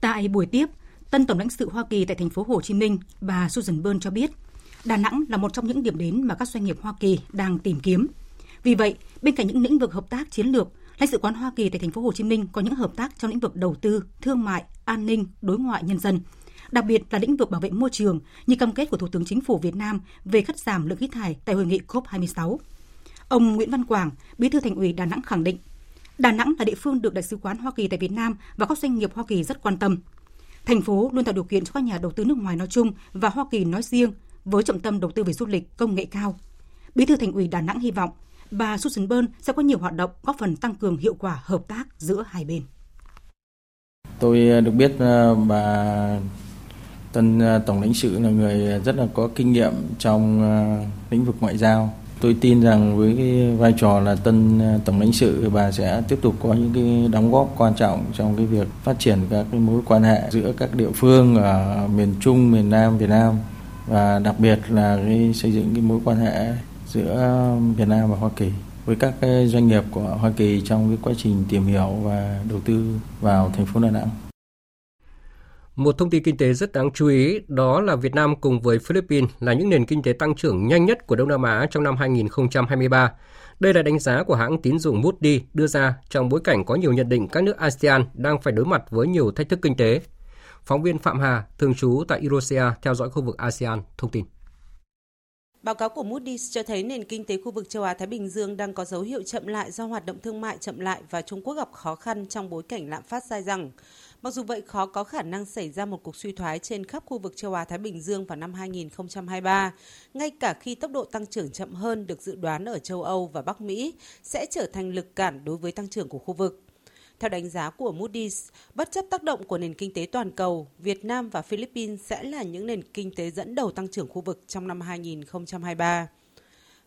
Tại buổi tiếp, tân tổng lãnh sự Hoa Kỳ tại Thành phố Hồ Chí Minh, bà Susan Byrne cho biết, Đà Nẵng là một trong những điểm đến mà các doanh nghiệp Hoa Kỳ đang tìm kiếm. Vì vậy, bên cạnh những lĩnh vực hợp tác chiến lược, lãnh sự quán Hoa Kỳ tại Thành phố Hồ Chí Minh có những hợp tác trong lĩnh vực đầu tư, thương mại, an ninh, đối ngoại nhân dân – đặc biệt là lĩnh vực bảo vệ môi trường như cam kết của Thủ tướng Chính phủ Việt Nam về cắt giảm lượng khí thải tại hội nghị COP26. Ông Nguyễn Văn Quảng, Bí thư Thành ủy Đà Nẵng khẳng định, Đà Nẵng là địa phương được Đại sứ quán Hoa Kỳ tại Việt Nam và các doanh nghiệp Hoa Kỳ rất quan tâm. Thành phố luôn tạo điều kiện cho các nhà đầu tư nước ngoài nói chung và Hoa Kỳ nói riêng với trọng tâm đầu tư về du lịch công nghệ cao. Bí thư Thành ủy Đà Nẵng hy vọng bà Susan Byrne sẽ có nhiều hoạt động góp phần tăng cường hiệu quả hợp tác giữa hai bên. Tôi được biết ờ, bà Tân à, Tổng lãnh sự là người rất là có kinh nghiệm trong à, lĩnh vực ngoại giao. Tôi tin rằng với cái vai trò là tân à, tổng lãnh sự bà sẽ tiếp tục có những cái đóng góp quan trọng trong cái việc phát triển các cái mối quan hệ giữa các địa phương ở miền Trung, miền Nam Việt Nam và đặc biệt là cái xây dựng cái mối quan hệ giữa Việt Nam và Hoa Kỳ với các doanh nghiệp của Hoa Kỳ trong cái quá trình tìm hiểu và đầu tư vào thành phố Đà Nẵng. Một thông tin kinh tế rất đáng chú ý đó là Việt Nam cùng với Philippines là những nền kinh tế tăng trưởng nhanh nhất của Đông Nam Á trong năm 2023. Đây là đánh giá của hãng tín dụng Moody đưa ra trong bối cảnh có nhiều nhận định các nước ASEAN đang phải đối mặt với nhiều thách thức kinh tế. Phóng viên Phạm Hà, thường trú tại Eurasia, theo dõi khu vực ASEAN, thông tin. Báo cáo của Moody's cho thấy nền kinh tế khu vực châu Á-Thái Bình Dương đang có dấu hiệu chậm lại do hoạt động thương mại chậm lại và Trung Quốc gặp khó khăn trong bối cảnh lạm phát dai dẳng. Mặc dù vậy, khó có khả năng xảy ra một cuộc suy thoái trên khắp khu vực châu Á-Thái Bình Dương vào năm 2023, ngay cả khi tốc độ tăng trưởng chậm hơn được dự đoán ở châu Âu và Bắc Mỹ sẽ trở thành lực cản đối với tăng trưởng của khu vực. Theo đánh giá của Moody's, bất chấp tác động của nền kinh tế toàn cầu, Việt Nam và Philippines sẽ là những nền kinh tế dẫn đầu tăng trưởng khu vực trong năm 2023.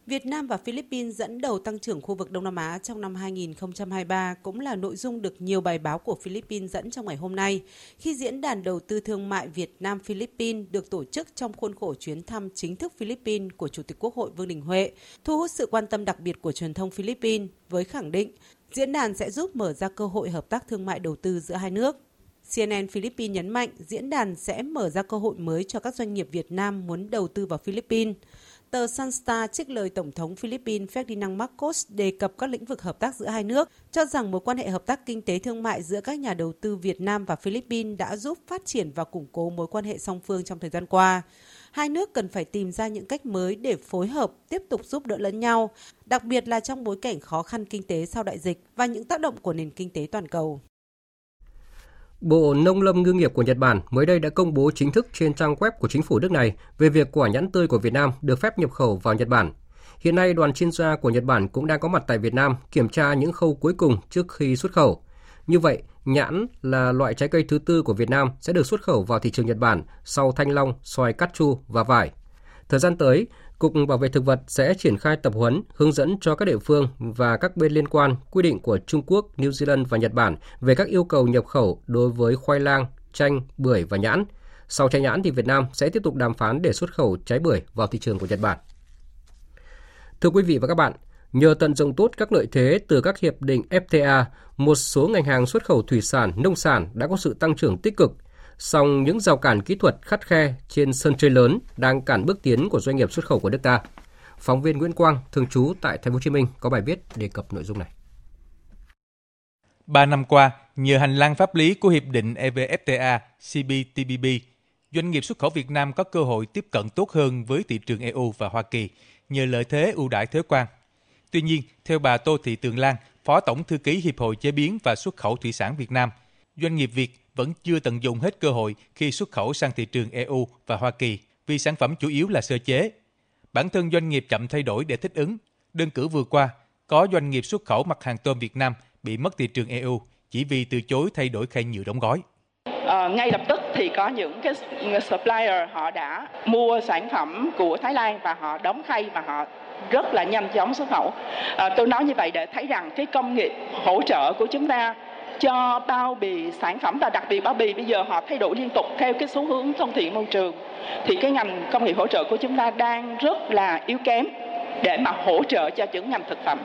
Việt Nam và Philippines dẫn đầu tăng trưởng khu vực Đông Nam Á trong năm 2023 cũng là nội dung được nhiều bài báo của Philippines dẫn trong ngày hôm nay, khi diễn đàn đầu tư thương mại Việt Nam Philippines được tổ chức trong khuôn khổ chuyến thăm chính thức Philippines của Chủ tịch Quốc hội Vương Đình Huệ, thu hút sự quan tâm đặc biệt của truyền thông Philippines với khẳng định diễn đàn sẽ giúp mở ra cơ hội hợp tác thương mại đầu tư giữa hai nước. CNN Philippines nhấn mạnh diễn đàn sẽ mở ra cơ hội mới cho các doanh nghiệp Việt Nam muốn đầu tư vào Philippines. Tờ Sunstar trích lời Tổng thống Philippines Ferdinand Marcos đề cập các lĩnh vực hợp tác giữa hai nước, cho rằng mối quan hệ hợp tác kinh tế thương mại giữa các nhà đầu tư Việt Nam và Philippines đã giúp phát triển và củng cố mối quan hệ song phương trong thời gian qua. Hai nước cần phải tìm ra những cách mới để phối hợp, tiếp tục giúp đỡ lẫn nhau, đặc biệt là trong bối cảnh khó khăn kinh tế sau đại dịch và những tác động của nền kinh tế toàn cầu. Bộ Nông lâm Ngư nghiệp của Nhật Bản mới đây đã công bố chính thức trên trang web của chính phủ nước này về việc quả nhãn tươi của Việt Nam được phép nhập khẩu vào Nhật Bản. Hiện nay, đoàn chuyên gia của Nhật Bản cũng đang có mặt tại Việt Nam kiểm tra những khâu cuối cùng trước khi xuất khẩu. Như vậy, nhãn là loại trái cây thứ tư của Việt Nam sẽ được xuất khẩu vào thị trường Nhật Bản sau thanh long, xoài cắt chu và vải. Thời gian tới, Cục Bảo vệ Thực vật sẽ triển khai tập huấn, hướng dẫn cho các địa phương và các bên liên quan quy định của Trung Quốc, New Zealand và Nhật Bản về các yêu cầu nhập khẩu đối với khoai lang, chanh, bưởi và nhãn. Sau trái nhãn thì Việt Nam sẽ tiếp tục đàm phán để xuất khẩu trái bưởi vào thị trường của Nhật Bản. Thưa quý vị và các bạn, nhờ tận dụng tốt các lợi thế từ các hiệp định FTA, một số ngành hàng xuất khẩu thủy sản, nông sản đã có sự tăng trưởng tích cực – song những rào cản kỹ thuật khắt khe trên sân chơi lớn đang cản bước tiến của doanh nghiệp xuất khẩu của nước ta. Phóng viên Nguyễn Quang, thường trú tại Thành phố Hồ Chí Minh có bài viết đề cập nội dung này. Ba năm qua, nhờ hành lang pháp lý của hiệp định EVFTA, CPTPP, doanh nghiệp xuất khẩu Việt Nam có cơ hội tiếp cận tốt hơn với thị trường EU và Hoa Kỳ nhờ lợi thế ưu đãi thuế quan. Tuy nhiên, theo bà Tô Thị Tường Lan, Phó Tổng thư ký Hiệp hội Chế biến và Xuất khẩu Thủy sản Việt Nam, doanh nghiệp Việt vẫn chưa tận dụng hết cơ hội khi xuất khẩu sang thị trường EU và Hoa Kỳ vì sản phẩm chủ yếu là sơ chế. Bản thân doanh nghiệp chậm thay đổi để thích ứng. Đơn cử vừa qua, có doanh nghiệp xuất khẩu mặt hàng tôm Việt Nam bị mất thị trường EU chỉ vì từ chối thay đổi khay nhựa đóng gói. À, ngay lập tức thì có những cái supplier họ đã mua sản phẩm của Thái Lan và họ đóng khay và họ rất là nhanh chóng xuất khẩu. À, tôi nói như vậy để thấy rằng cái công nghiệp hỗ trợ của chúng ta cho bao bì sản phẩm và đặc biệt bao bì bây giờ họ thay đổi liên tục theo cái xu hướng thân thiện môi trường thì cái ngành công nghiệp hỗ trợ của chúng ta đang rất là yếu kém để mà hỗ trợ cho những ngành thực phẩm.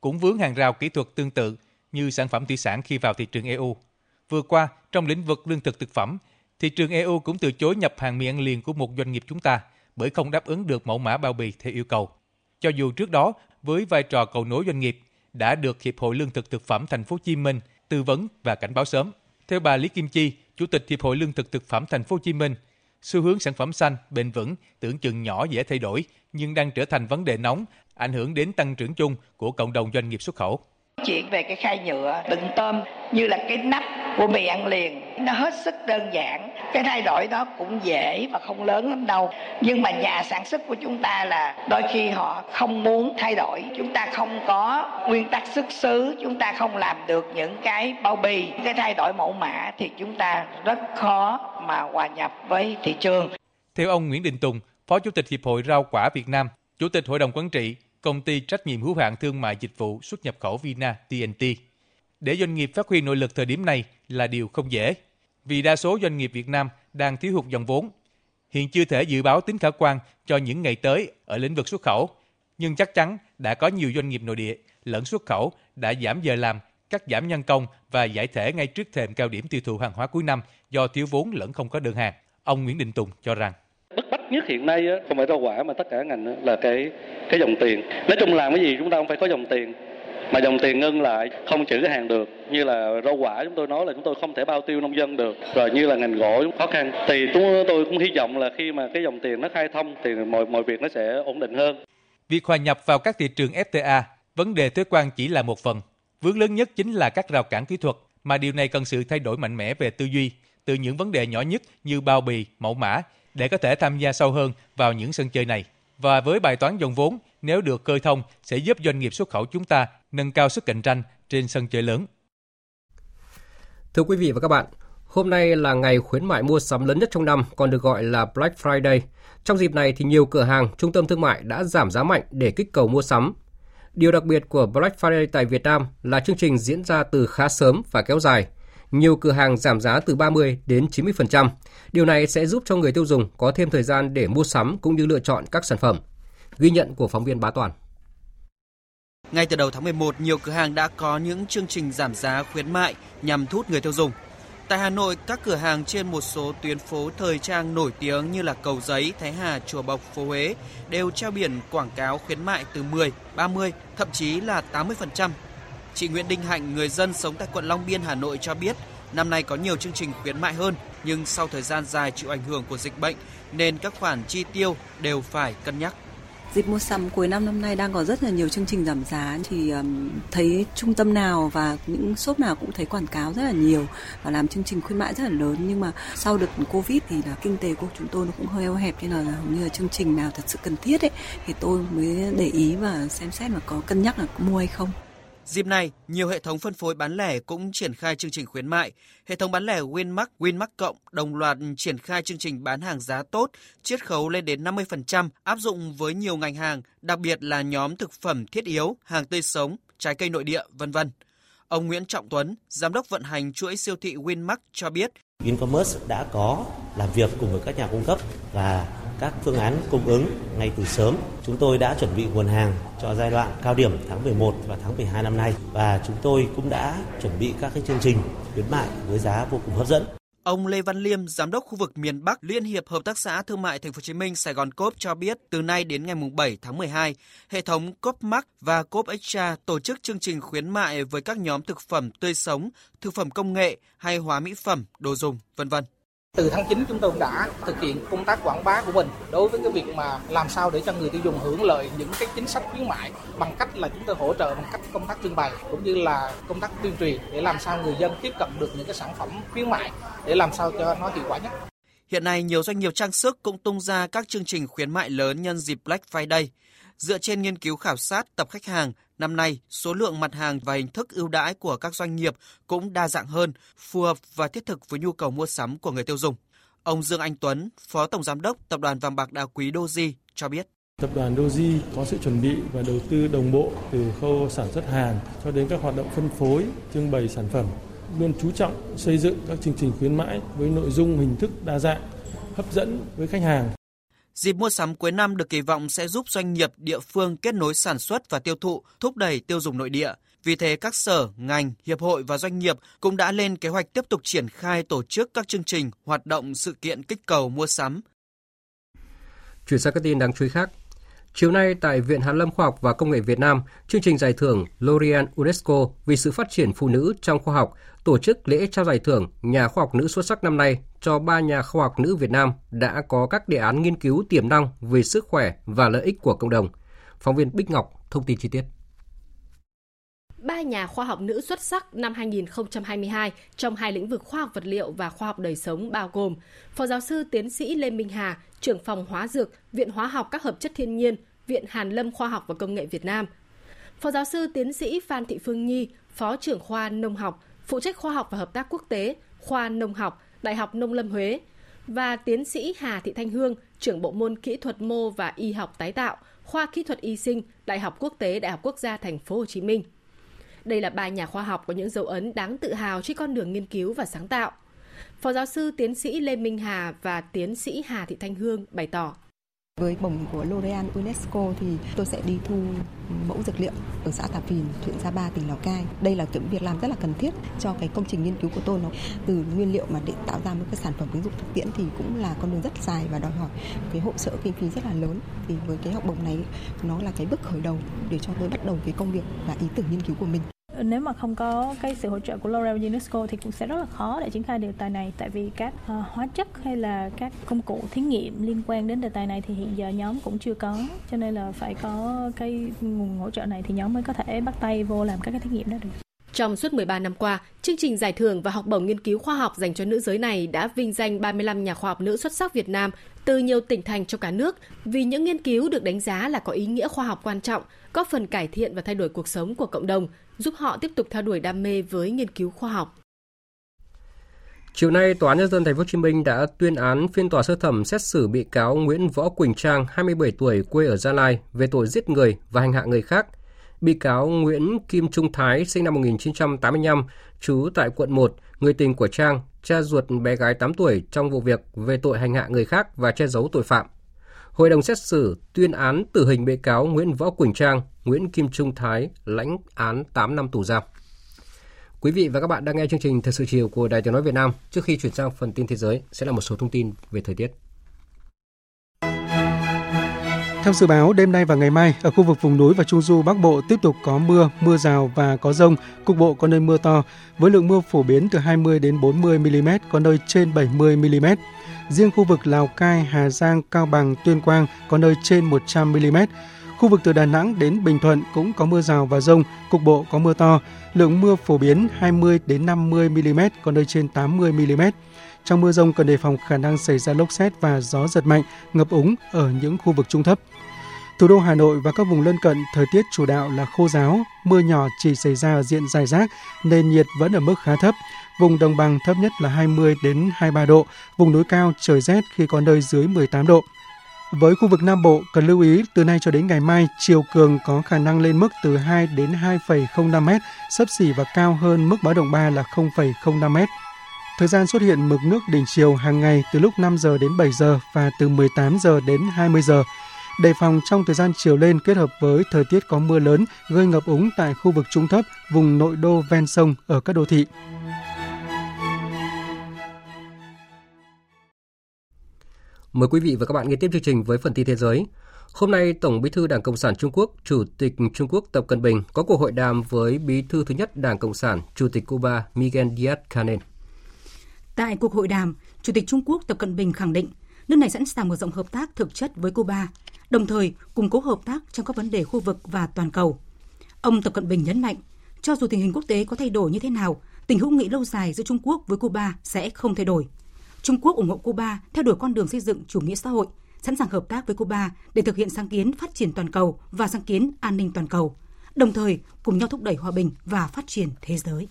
Cũng vướng hàng rào kỹ thuật tương tự như sản phẩm thủy sản khi vào thị trường EU. Vừa qua, trong lĩnh vực lương thực thực phẩm, thị trường EU cũng từ chối nhập hàng mì ăn liền của một doanh nghiệp chúng ta bởi không đáp ứng được mẫu mã bao bì theo yêu cầu. Cho dù trước đó, với vai trò cầu nối doanh nghiệp, đã được Hiệp hội Lương thực Thực phẩm Thành phố Hồ Chí Minh tư vấn và cảnh báo sớm. Theo bà Lý Kim Chi, Chủ tịch Hiệp hội Lương thực Thực phẩm Thành phố Hồ Chí Minh, xu hướng sản phẩm xanh bền vững tưởng chừng nhỏ dễ thay đổi nhưng đang trở thành vấn đề nóng, ảnh hưởng đến tăng trưởng chung của cộng đồng doanh nghiệp xuất khẩu. Chuyện về cái khay nhựa, đựng tôm, như là cái nắp của mì ăn liền, nó hết sức đơn giản. Cái thay đổi đó cũng dễ và không lớn lắm đâu. Nhưng mà nhà sản xuất của chúng ta là đôi khi họ không muốn thay đổi. Chúng ta không có nguyên tắc xuất xứ, chúng ta không làm được những cái bao bì. Cái thay đổi mẫu mã thì chúng ta rất khó mà hòa nhập với thị trường. Theo ông Nguyễn Đình Tùng, Phó Chủ tịch Hiệp hội Rau quả Việt Nam, Chủ tịch Hội đồng Quản trị Công ty trách nhiệm hữu hạn thương mại dịch vụ xuất nhập khẩu Vina TNT để doanh nghiệp phát huy nội lực thời điểm này là điều không dễ, vì đa số doanh nghiệp Việt Nam đang thiếu hụt dòng vốn. Hiện chưa thể dự báo tính khả quan cho những ngày tới ở lĩnh vực xuất khẩu, Nhưng chắc chắn đã có nhiều doanh nghiệp nội địa lẫn xuất khẩu đã giảm giờ làm, cắt giảm nhân công và giải thể ngay trước thềm cao điểm tiêu thụ hàng hóa cuối năm do thiếu vốn lẫn không có đơn hàng. Ông Nguyễn Đình Tùng cho rằng bức bách nhất hiện nay không phải rau quả mà tất cả ngành là cái cái dòng tiền. Nói chung làm cái gì chúng ta không phải có dòng tiền, mà dòng tiền ngưng lại, không trữ cái hàng được. Như là rau quả chúng tôi nói là chúng tôi không thể bao tiêu nông dân được. Rồi như là ngành gỗ khó khăn. Thì chúng tôi cũng hy vọng là khi mà cái dòng tiền nó khai thông thì mọi mọi việc nó sẽ ổn định hơn. Việc hòa nhập vào các thị trường FTA vấn đề thuế quan chỉ là một phần. Vướng lớn nhất chính là các rào cản kỹ thuật, mà điều này cần sự thay đổi mạnh mẽ về tư duy. Từ những vấn đề nhỏ nhất như bao bì, mẫu mã để có thể tham gia sâu hơn vào những sân chơi này và với bài toán dòng vốn nếu được khơi thông sẽ giúp doanh nghiệp xuất khẩu chúng ta nâng cao sức cạnh tranh trên sân chơi lớn. Thưa quý vị và các bạn, hôm nay là ngày khuyến mại mua sắm lớn nhất trong năm, còn được gọi là Black Friday. Trong dịp này thì nhiều cửa hàng, trung tâm thương mại đã giảm giá mạnh để kích cầu mua sắm. Điều đặc biệt của Black Friday tại Việt Nam là chương trình diễn ra từ khá sớm và kéo dài. Nhiều cửa hàng giảm giá từ 30 đến 90%. Điều này sẽ giúp cho người tiêu dùng có thêm thời gian để mua sắm cũng như lựa chọn các sản phẩm. Ghi nhận của phóng viên Bá Toàn. Ngay từ đầu tháng 11, nhiều cửa hàng đã có những chương trình giảm giá khuyến mại nhằm thu hút người tiêu dùng. Tại Hà Nội, các cửa hàng trên một số tuyến phố thời trang nổi tiếng như là Cầu Giấy, Thái Hà, Chùa Bộc, phố Huế đều treo biển quảng cáo khuyến mại từ 10, 30, thậm chí là 80%. Chị Nguyễn Đinh Hạnh, người dân sống tại quận Long Biên, Hà Nội cho biết, năm nay có nhiều chương trình khuyến mại hơn, nhưng sau thời gian dài chịu ảnh hưởng của dịch bệnh nên các khoản chi tiêu đều phải cân nhắc. Dịp mua sắm cuối năm năm nay đang có rất là nhiều chương trình giảm giá thì um, thấy trung tâm nào và những shop nào cũng thấy quảng cáo rất là nhiều và làm chương trình khuyến mại rất là lớn nhưng mà sau đợt Covid thì là kinh tế của chúng tôi nó cũng hơi eo hẹp nên là hầu như là chương trình nào thật sự cần thiết ấy thì tôi mới để ý và xem xét mà có cân nhắc là có mua hay không. Dịp này, nhiều hệ thống phân phối bán lẻ cũng triển khai chương trình khuyến mại. Hệ thống bán lẻ Winmart, Winmart Cộng đồng loạt triển khai chương trình bán hàng giá tốt, chiết khấu lên đến 50%, áp dụng với nhiều ngành hàng, đặc biệt là nhóm thực phẩm thiết yếu, hàng tươi sống, trái cây nội địa, vân vân. Ông Nguyễn Trọng Tuấn, giám đốc vận hành chuỗi siêu thị Winmart cho biết, Vincommerce đã có làm việc cùng với các nhà cung cấp và các phương án cung ứng ngay từ sớm. Chúng tôi đã chuẩn bị nguồn hàng cho giai đoạn cao điểm tháng 11 và tháng 12 năm nay và chúng tôi cũng đã chuẩn bị các cái chương trình khuyến mại với giá vô cùng hấp dẫn. Ông Lê Văn Liêm, giám đốc khu vực miền Bắc Liên hiệp Hợp tác xã Thương mại Thành phố Hồ Chí Minh Sài Gòn Cốp cho biết, từ nay đến ngày 7 tháng 12, hệ thống Cốp Mart và Cốp Extra tổ chức chương trình khuyến mại với các nhóm thực phẩm tươi sống, thực phẩm công nghệ hay hóa mỹ phẩm, đồ dùng, vân vân. Từ tháng 9 chúng tôi đã thực hiện công tác quảng bá của mình đối với cái việc mà làm sao để cho người tiêu dùng hưởng lợi những cái chính sách khuyến mại bằng cách là chúng tôi hỗ trợ bằng cách công tác trưng bày cũng như là công tác tuyên truyền để làm sao người dân tiếp cận được những cái sản phẩm khuyến mại để làm sao cho nó hiệu quả nhất. Hiện nay nhiều doanh nghiệp trang sức cũng tung ra các chương trình khuyến mại lớn nhân dịp Black Friday. Dựa trên nghiên cứu khảo sát tập khách hàng, năm nay số lượng mặt hàng và hình thức ưu đãi của các doanh nghiệp cũng đa dạng hơn, phù hợp và thiết thực với nhu cầu mua sắm của người tiêu dùng. Ông Dương Anh Tuấn, Phó Tổng Giám đốc Tập đoàn Vàng bạc đá quý Doji cho biết. Tập đoàn Doji có sự chuẩn bị và đầu tư đồng bộ từ khâu sản xuất hàng cho đến các hoạt động phân phối, trưng bày sản phẩm, luôn chú trọng xây dựng các chương trình khuyến mãi với nội dung hình thức đa dạng, hấp dẫn với khách hàng. Dịp mua sắm cuối năm được kỳ vọng sẽ giúp doanh nghiệp địa phương kết nối sản xuất và tiêu thụ, thúc đẩy tiêu dùng nội địa. Vì thế các sở, ngành, hiệp hội và doanh nghiệp cũng đã lên kế hoạch tiếp tục triển khai tổ chức các chương trình, hoạt động sự kiện kích cầu mua sắm. Chuyển sang các tin đáng chú ý khác. Chiều nay tại Viện Hàn lâm Khoa học và Công nghệ Việt Nam, chương trình giải thưởng L'Oreal UNESCO vì sự phát triển phụ nữ trong khoa học tổ chức lễ trao giải thưởng nhà khoa học nữ xuất sắc năm nay cho ba nhà khoa học nữ Việt Nam đã có các đề án nghiên cứu tiềm năng về sức khỏe và lợi ích của cộng đồng. Phóng viên Bích Ngọc thông tin chi tiết ba nhà khoa học nữ xuất sắc năm 2022 trong hai lĩnh vực khoa học vật liệu và khoa học đời sống bao gồm Phó giáo sư tiến sĩ Lê Minh Hà, trưởng phòng hóa dược, Viện Hóa học các hợp chất thiên nhiên, Viện Hàn Lâm Khoa học và Công nghệ Việt Nam. Phó giáo sư tiến sĩ Phan Thị Phương Nhi, Phó trưởng khoa nông học, phụ trách khoa học và hợp tác quốc tế, khoa nông học, Đại học Nông Lâm Huế và tiến sĩ Hà Thị Thanh Hương, trưởng bộ môn kỹ thuật mô và y học tái tạo, khoa kỹ thuật y sinh, Đại học Quốc tế, Đại học Quốc gia Thành phố Hồ Chí Minh. Đây là ba nhà khoa học có những dấu ấn đáng tự hào trên con đường nghiên cứu và sáng tạo. Phó giáo sư tiến sĩ Lê Minh Hà và tiến sĩ Hà Thị Thanh Hương bày tỏ. Với bổng của L'Oreal UNESCO thì tôi sẽ đi thu mẫu dược liệu ở xã Tà Phìn, huyện Sa Pa, tỉnh Lào Cai. Đây là cái việc làm rất là cần thiết cho cái công trình nghiên cứu của tôi. Nó từ nguyên liệu mà để tạo ra một cái sản phẩm ứng dụng thực tiễn thì cũng là con đường rất dài và đòi hỏi cái hỗ trợ kinh phí rất là lớn. Thì với cái học bổng này nó là cái bước khởi đầu để cho tôi bắt đầu cái công việc và ý tưởng nghiên cứu của mình nếu mà không có cái sự hỗ trợ của L'Oreal UNESCO thì cũng sẽ rất là khó để triển khai đề tài này tại vì các uh, hóa chất hay là các công cụ thí nghiệm liên quan đến đề tài này thì hiện giờ nhóm cũng chưa có cho nên là phải có cái nguồn hỗ trợ này thì nhóm mới có thể bắt tay vô làm các cái thí nghiệm đó được. Trong suốt 13 năm qua, chương trình giải thưởng và học bổng nghiên cứu khoa học dành cho nữ giới này đã vinh danh 35 nhà khoa học nữ xuất sắc Việt Nam từ nhiều tỉnh thành trong cả nước vì những nghiên cứu được đánh giá là có ý nghĩa khoa học quan trọng, góp phần cải thiện và thay đổi cuộc sống của cộng đồng, giúp họ tiếp tục theo đuổi đam mê với nghiên cứu khoa học. Chiều nay, Tòa án Nhân dân Thành phố Hồ Chí Minh đã tuyên án phiên tòa sơ thẩm xét xử bị cáo Nguyễn Võ Quỳnh Trang, 27 tuổi, quê ở Gia Lai, về tội giết người và hành hạ người khác. Bị cáo Nguyễn Kim Trung Thái, sinh năm 1985, trú tại quận 1, người tình của Trang, cha ruột bé gái 8 tuổi trong vụ việc về tội hành hạ người khác và che giấu tội phạm. Hội đồng xét xử tuyên án tử hình bị cáo Nguyễn Võ Quỳnh Trang, Nguyễn Kim Trung Thái lãnh án 8 năm tù giam. Quý vị và các bạn đang nghe chương trình Thời sự chiều của Đài Tiếng nói Việt Nam. Trước khi chuyển sang phần tin thế giới sẽ là một số thông tin về thời tiết. Theo dự báo, đêm nay và ngày mai, ở khu vực vùng núi và Trung Du Bắc Bộ tiếp tục có mưa, mưa rào và có rông, cục bộ có nơi mưa to, với lượng mưa phổ biến từ 20 đến 40 mm, có nơi trên 70 mm. Riêng khu vực Lào Cai, Hà Giang, Cao Bằng, Tuyên Quang có nơi trên 100 mm. Khu vực từ Đà Nẵng đến Bình Thuận cũng có mưa rào và rông, cục bộ có mưa to, lượng mưa phổ biến 20 đến 50 mm, có nơi trên 80 mm. Trong mưa rông cần đề phòng khả năng xảy ra lốc xét và gió giật mạnh, ngập úng ở những khu vực trung thấp. Thủ đô Hà Nội và các vùng lân cận thời tiết chủ đạo là khô giáo, mưa nhỏ chỉ xảy ra ở diện dài rác, nền nhiệt vẫn ở mức khá thấp. Vùng đồng bằng thấp nhất là 20 đến 23 độ, vùng núi cao trời rét khi có nơi dưới 18 độ. Với khu vực Nam Bộ, cần lưu ý từ nay cho đến ngày mai, chiều cường có khả năng lên mức từ 2 đến 2,05 m, sấp xỉ và cao hơn mức báo động 3 là 0,05 m. Thời gian xuất hiện mực nước đỉnh chiều hàng ngày từ lúc 5 giờ đến 7 giờ và từ 18 giờ đến 20 giờ. Đề phòng trong thời gian chiều lên kết hợp với thời tiết có mưa lớn gây ngập úng tại khu vực trung thấp, vùng nội đô ven sông ở các đô thị. Mời quý vị và các bạn nghe tiếp chương trình với phần tin thế giới. Hôm nay, Tổng Bí thư Đảng Cộng sản Trung Quốc, Chủ tịch Trung Quốc Tập Cận Bình có cuộc hội đàm với Bí thư thứ nhất Đảng Cộng sản, Chủ tịch Cuba Miguel Díaz-Canel. Tại cuộc hội đàm, Chủ tịch Trung Quốc Tập Cận Bình khẳng định nước này sẵn sàng mở rộng hợp tác thực chất với Cuba, đồng thời củng cố hợp tác trong các vấn đề khu vực và toàn cầu. Ông Tập Cận Bình nhấn mạnh, cho dù tình hình quốc tế có thay đổi như thế nào, tình hữu nghị lâu dài giữa Trung Quốc với Cuba sẽ không thay đổi. Trung Quốc ủng hộ Cuba theo đuổi con đường xây dựng chủ nghĩa xã hội, sẵn sàng hợp tác với Cuba để thực hiện sáng kiến phát triển toàn cầu và sáng kiến an ninh toàn cầu, đồng thời cùng nhau thúc đẩy hòa bình và phát triển thế giới.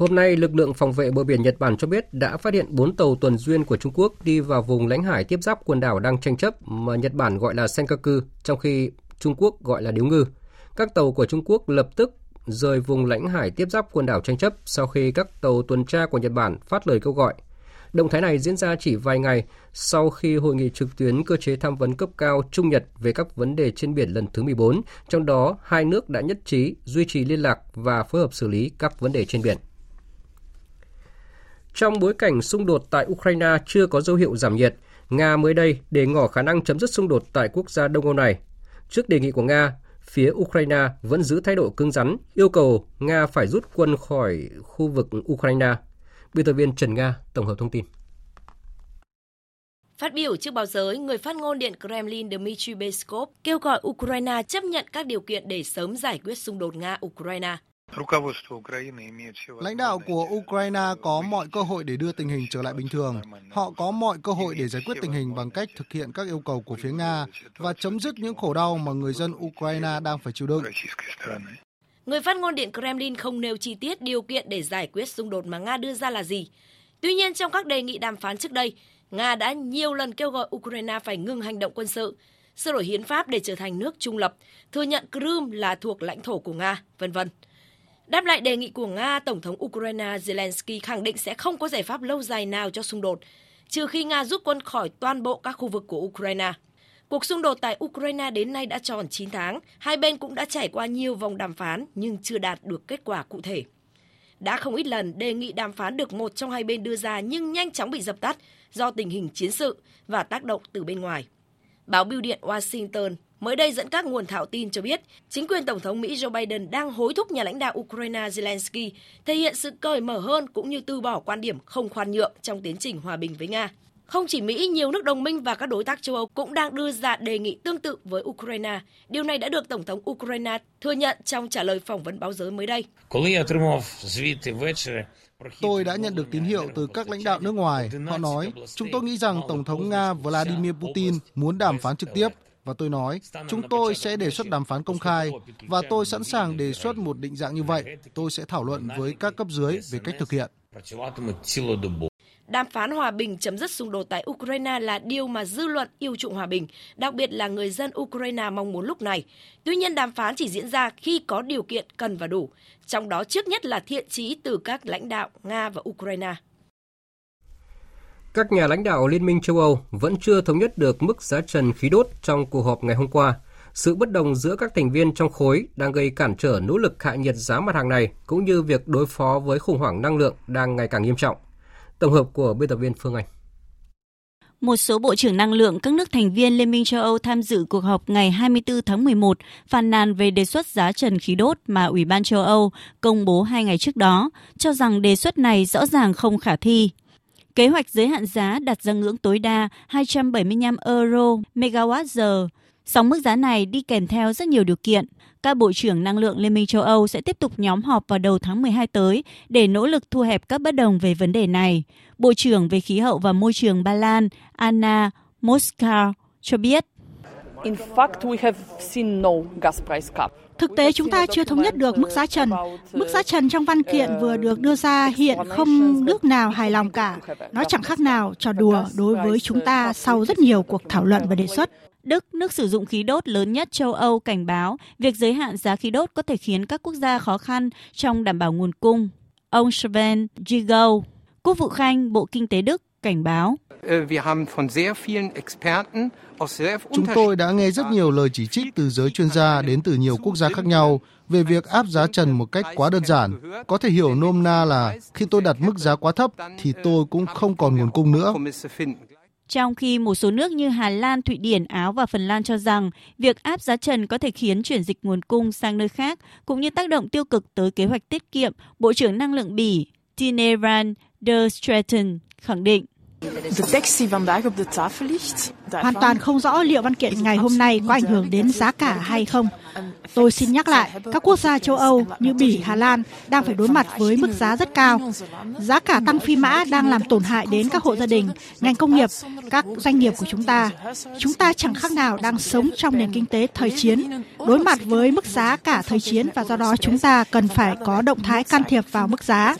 Hôm nay, lực lượng phòng vệ bờ biển Nhật Bản cho biết đã phát hiện 4 tàu tuần duyên của Trung Quốc đi vào vùng lãnh hải tiếp giáp quần đảo đang tranh chấp mà Nhật Bản gọi là Senkaku, trong khi Trung Quốc gọi là Điếu Ngư. Các tàu của Trung Quốc lập tức rời vùng lãnh hải tiếp giáp quần đảo tranh chấp sau khi các tàu tuần tra của Nhật Bản phát lời kêu gọi. Động thái này diễn ra chỉ vài ngày sau khi hội nghị trực tuyến cơ chế tham vấn cấp cao Trung Nhật về các vấn đề trên biển lần thứ 14, trong đó hai nước đã nhất trí duy trì liên lạc và phối hợp xử lý các vấn đề trên biển. Trong bối cảnh xung đột tại Ukraine chưa có dấu hiệu giảm nhiệt, Nga mới đây để ngỏ khả năng chấm dứt xung đột tại quốc gia Đông Âu này. Trước đề nghị của Nga, phía Ukraine vẫn giữ thái độ cứng rắn, yêu cầu Nga phải rút quân khỏi khu vực Ukraine. Biên tập viên Trần Nga tổng hợp thông tin. Phát biểu trước báo giới, người phát ngôn Điện Kremlin Dmitry Peskov kêu gọi Ukraine chấp nhận các điều kiện để sớm giải quyết xung đột Nga-Ukraine. Lãnh đạo của Ukraine có mọi cơ hội để đưa tình hình trở lại bình thường. Họ có mọi cơ hội để giải quyết tình hình bằng cách thực hiện các yêu cầu của phía Nga và chấm dứt những khổ đau mà người dân Ukraine đang phải chịu đựng. Người phát ngôn Điện Kremlin không nêu chi tiết điều kiện để giải quyết xung đột mà Nga đưa ra là gì. Tuy nhiên, trong các đề nghị đàm phán trước đây, Nga đã nhiều lần kêu gọi Ukraine phải ngừng hành động quân sự, sửa đổi hiến pháp để trở thành nước trung lập, thừa nhận Crimea là thuộc lãnh thổ của Nga, vân vân. Đáp lại đề nghị của Nga, Tổng thống Ukraine Zelensky khẳng định sẽ không có giải pháp lâu dài nào cho xung đột, trừ khi Nga rút quân khỏi toàn bộ các khu vực của Ukraine. Cuộc xung đột tại Ukraine đến nay đã tròn 9 tháng, hai bên cũng đã trải qua nhiều vòng đàm phán nhưng chưa đạt được kết quả cụ thể. Đã không ít lần đề nghị đàm phán được một trong hai bên đưa ra nhưng nhanh chóng bị dập tắt do tình hình chiến sự và tác động từ bên ngoài. Báo Bưu điện Washington mới đây dẫn các nguồn thạo tin cho biết chính quyền Tổng thống Mỹ Joe Biden đang hối thúc nhà lãnh đạo Ukraine Zelensky thể hiện sự cởi mở hơn cũng như từ bỏ quan điểm không khoan nhượng trong tiến trình hòa bình với Nga. Không chỉ Mỹ, nhiều nước đồng minh và các đối tác châu Âu cũng đang đưa ra đề nghị tương tự với Ukraine. Điều này đã được Tổng thống Ukraine thừa nhận trong trả lời phỏng vấn báo giới mới đây. Tôi đã nhận được tín hiệu từ các lãnh đạo nước ngoài. Họ nói, chúng tôi nghĩ rằng Tổng thống Nga Vladimir Putin muốn đàm phán trực tiếp. Và tôi nói, chúng tôi sẽ đề xuất đàm phán công khai và tôi sẵn sàng đề xuất một định dạng như vậy. Tôi sẽ thảo luận với các cấp dưới về cách thực hiện. Đàm phán hòa bình chấm dứt xung đột tại Ukraine là điều mà dư luận yêu chuộng hòa bình, đặc biệt là người dân Ukraine mong muốn lúc này. Tuy nhiên đàm phán chỉ diễn ra khi có điều kiện cần và đủ, trong đó trước nhất là thiện chí từ các lãnh đạo Nga và Ukraine. Các nhà lãnh đạo Liên minh châu Âu vẫn chưa thống nhất được mức giá trần khí đốt trong cuộc họp ngày hôm qua. Sự bất đồng giữa các thành viên trong khối đang gây cản trở nỗ lực hạ nhiệt giá mặt hàng này cũng như việc đối phó với khủng hoảng năng lượng đang ngày càng nghiêm trọng. Tổng hợp của biên tập viên Phương Anh. Một số bộ trưởng năng lượng các nước thành viên Liên minh châu Âu tham dự cuộc họp ngày 24 tháng 11 phàn nàn về đề xuất giá trần khí đốt mà Ủy ban châu Âu công bố hai ngày trước đó, cho rằng đề xuất này rõ ràng không khả thi. Kế hoạch giới hạn giá đặt ra ngưỡng tối đa 275 euro megawatt giờ. Sóng mức giá này đi kèm theo rất nhiều điều kiện. Các bộ trưởng năng lượng Liên minh châu Âu sẽ tiếp tục nhóm họp vào đầu tháng 12 tới để nỗ lực thu hẹp các bất đồng về vấn đề này. Bộ trưởng về khí hậu và môi trường Ba Lan Anna Moskal cho biết. In fact, we have seen no gas price cap. Thực tế chúng ta chưa thống nhất được mức giá trần. Mức giá trần trong văn kiện vừa được đưa ra hiện không nước nào hài lòng cả. Nó chẳng khác nào trò đùa đối với chúng ta sau rất nhiều cuộc thảo luận và đề xuất. Đức, nước sử dụng khí đốt lớn nhất châu Âu cảnh báo việc giới hạn giá khí đốt có thể khiến các quốc gia khó khăn trong đảm bảo nguồn cung. Ông Sven Giegel, Quốc vụ Khanh Bộ Kinh tế Đức, cảnh báo. Chúng tôi đã nghe rất nhiều lời chỉ trích từ giới chuyên gia đến từ nhiều quốc gia khác nhau về việc áp giá trần một cách quá đơn giản. Có thể hiểu nôm na là khi tôi đặt mức giá quá thấp thì tôi cũng không còn nguồn cung nữa. Trong khi một số nước như Hà Lan, Thụy Điển, Áo và Phần Lan cho rằng việc áp giá trần có thể khiến chuyển dịch nguồn cung sang nơi khác cũng như tác động tiêu cực tới kế hoạch tiết kiệm, Bộ trưởng Năng lượng Bỉ Tineran de Stratton khẳng định. Hoàn toàn không rõ liệu văn kiện ngày hôm nay có ảnh hưởng đến giá cả hay không. Tôi xin nhắc lại, các quốc gia châu Âu như Bỉ, Hà Lan đang phải đối mặt với mức giá rất cao. Giá cả tăng phi mã đang làm tổn hại đến các hộ gia đình, ngành công nghiệp, các doanh nghiệp của chúng ta. Chúng ta chẳng khác nào đang sống trong nền kinh tế thời chiến, đối mặt với mức giá cả thời chiến và do đó chúng ta cần phải có động thái can thiệp vào mức giá.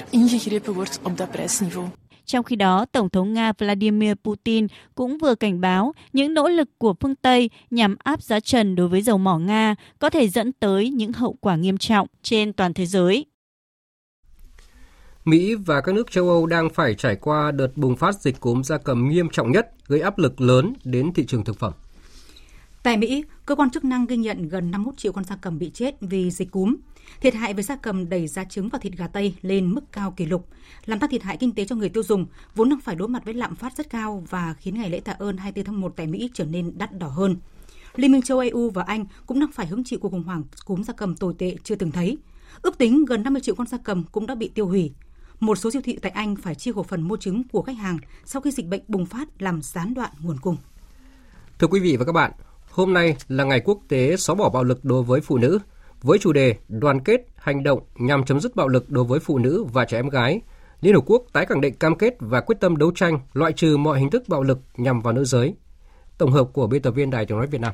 Trong khi đó, Tổng thống Nga Vladimir Putin cũng vừa cảnh báo những nỗ lực của phương Tây nhằm áp giá trần đối với dầu mỏ Nga có thể dẫn tới những hậu quả nghiêm trọng trên toàn thế giới. Mỹ và các nước châu Âu đang phải trải qua đợt bùng phát dịch cúm gia cầm nghiêm trọng nhất, gây áp lực lớn đến thị trường thực phẩm. Tại Mỹ, cơ quan chức năng ghi nhận gần 51 triệu con gia cầm bị chết vì dịch cúm. Thiệt hại về gia cầm đẩy giá trứng và thịt gà Tây lên mức cao kỷ lục, làm tăng thiệt hại kinh tế cho người tiêu dùng, vốn đang phải đối mặt với lạm phát rất cao và khiến ngày lễ tạ ơn 24 tháng 1 tại Mỹ trở nên đắt đỏ hơn. Liên minh châu EU và Anh cũng đang phải hứng chịu cuộc khủng hoảng cúm gia cầm tồi tệ chưa từng thấy. Ước tính gần 50 triệu con gia cầm cũng đã bị tiêu hủy. Một số siêu thị tại Anh phải chia cổ phần mua trứng của khách hàng sau khi dịch bệnh bùng phát làm gián đoạn nguồn cung. Thưa quý vị và các bạn, hôm nay là ngày quốc tế xóa bỏ bạo lực đối với phụ nữ với chủ đề Đoàn kết hành động nhằm chấm dứt bạo lực đối với phụ nữ và trẻ em gái. Liên Hợp Quốc tái khẳng định cam kết và quyết tâm đấu tranh loại trừ mọi hình thức bạo lực nhằm vào nữ giới. Tổng hợp của biên tập viên Đài tiếng nói Việt Nam.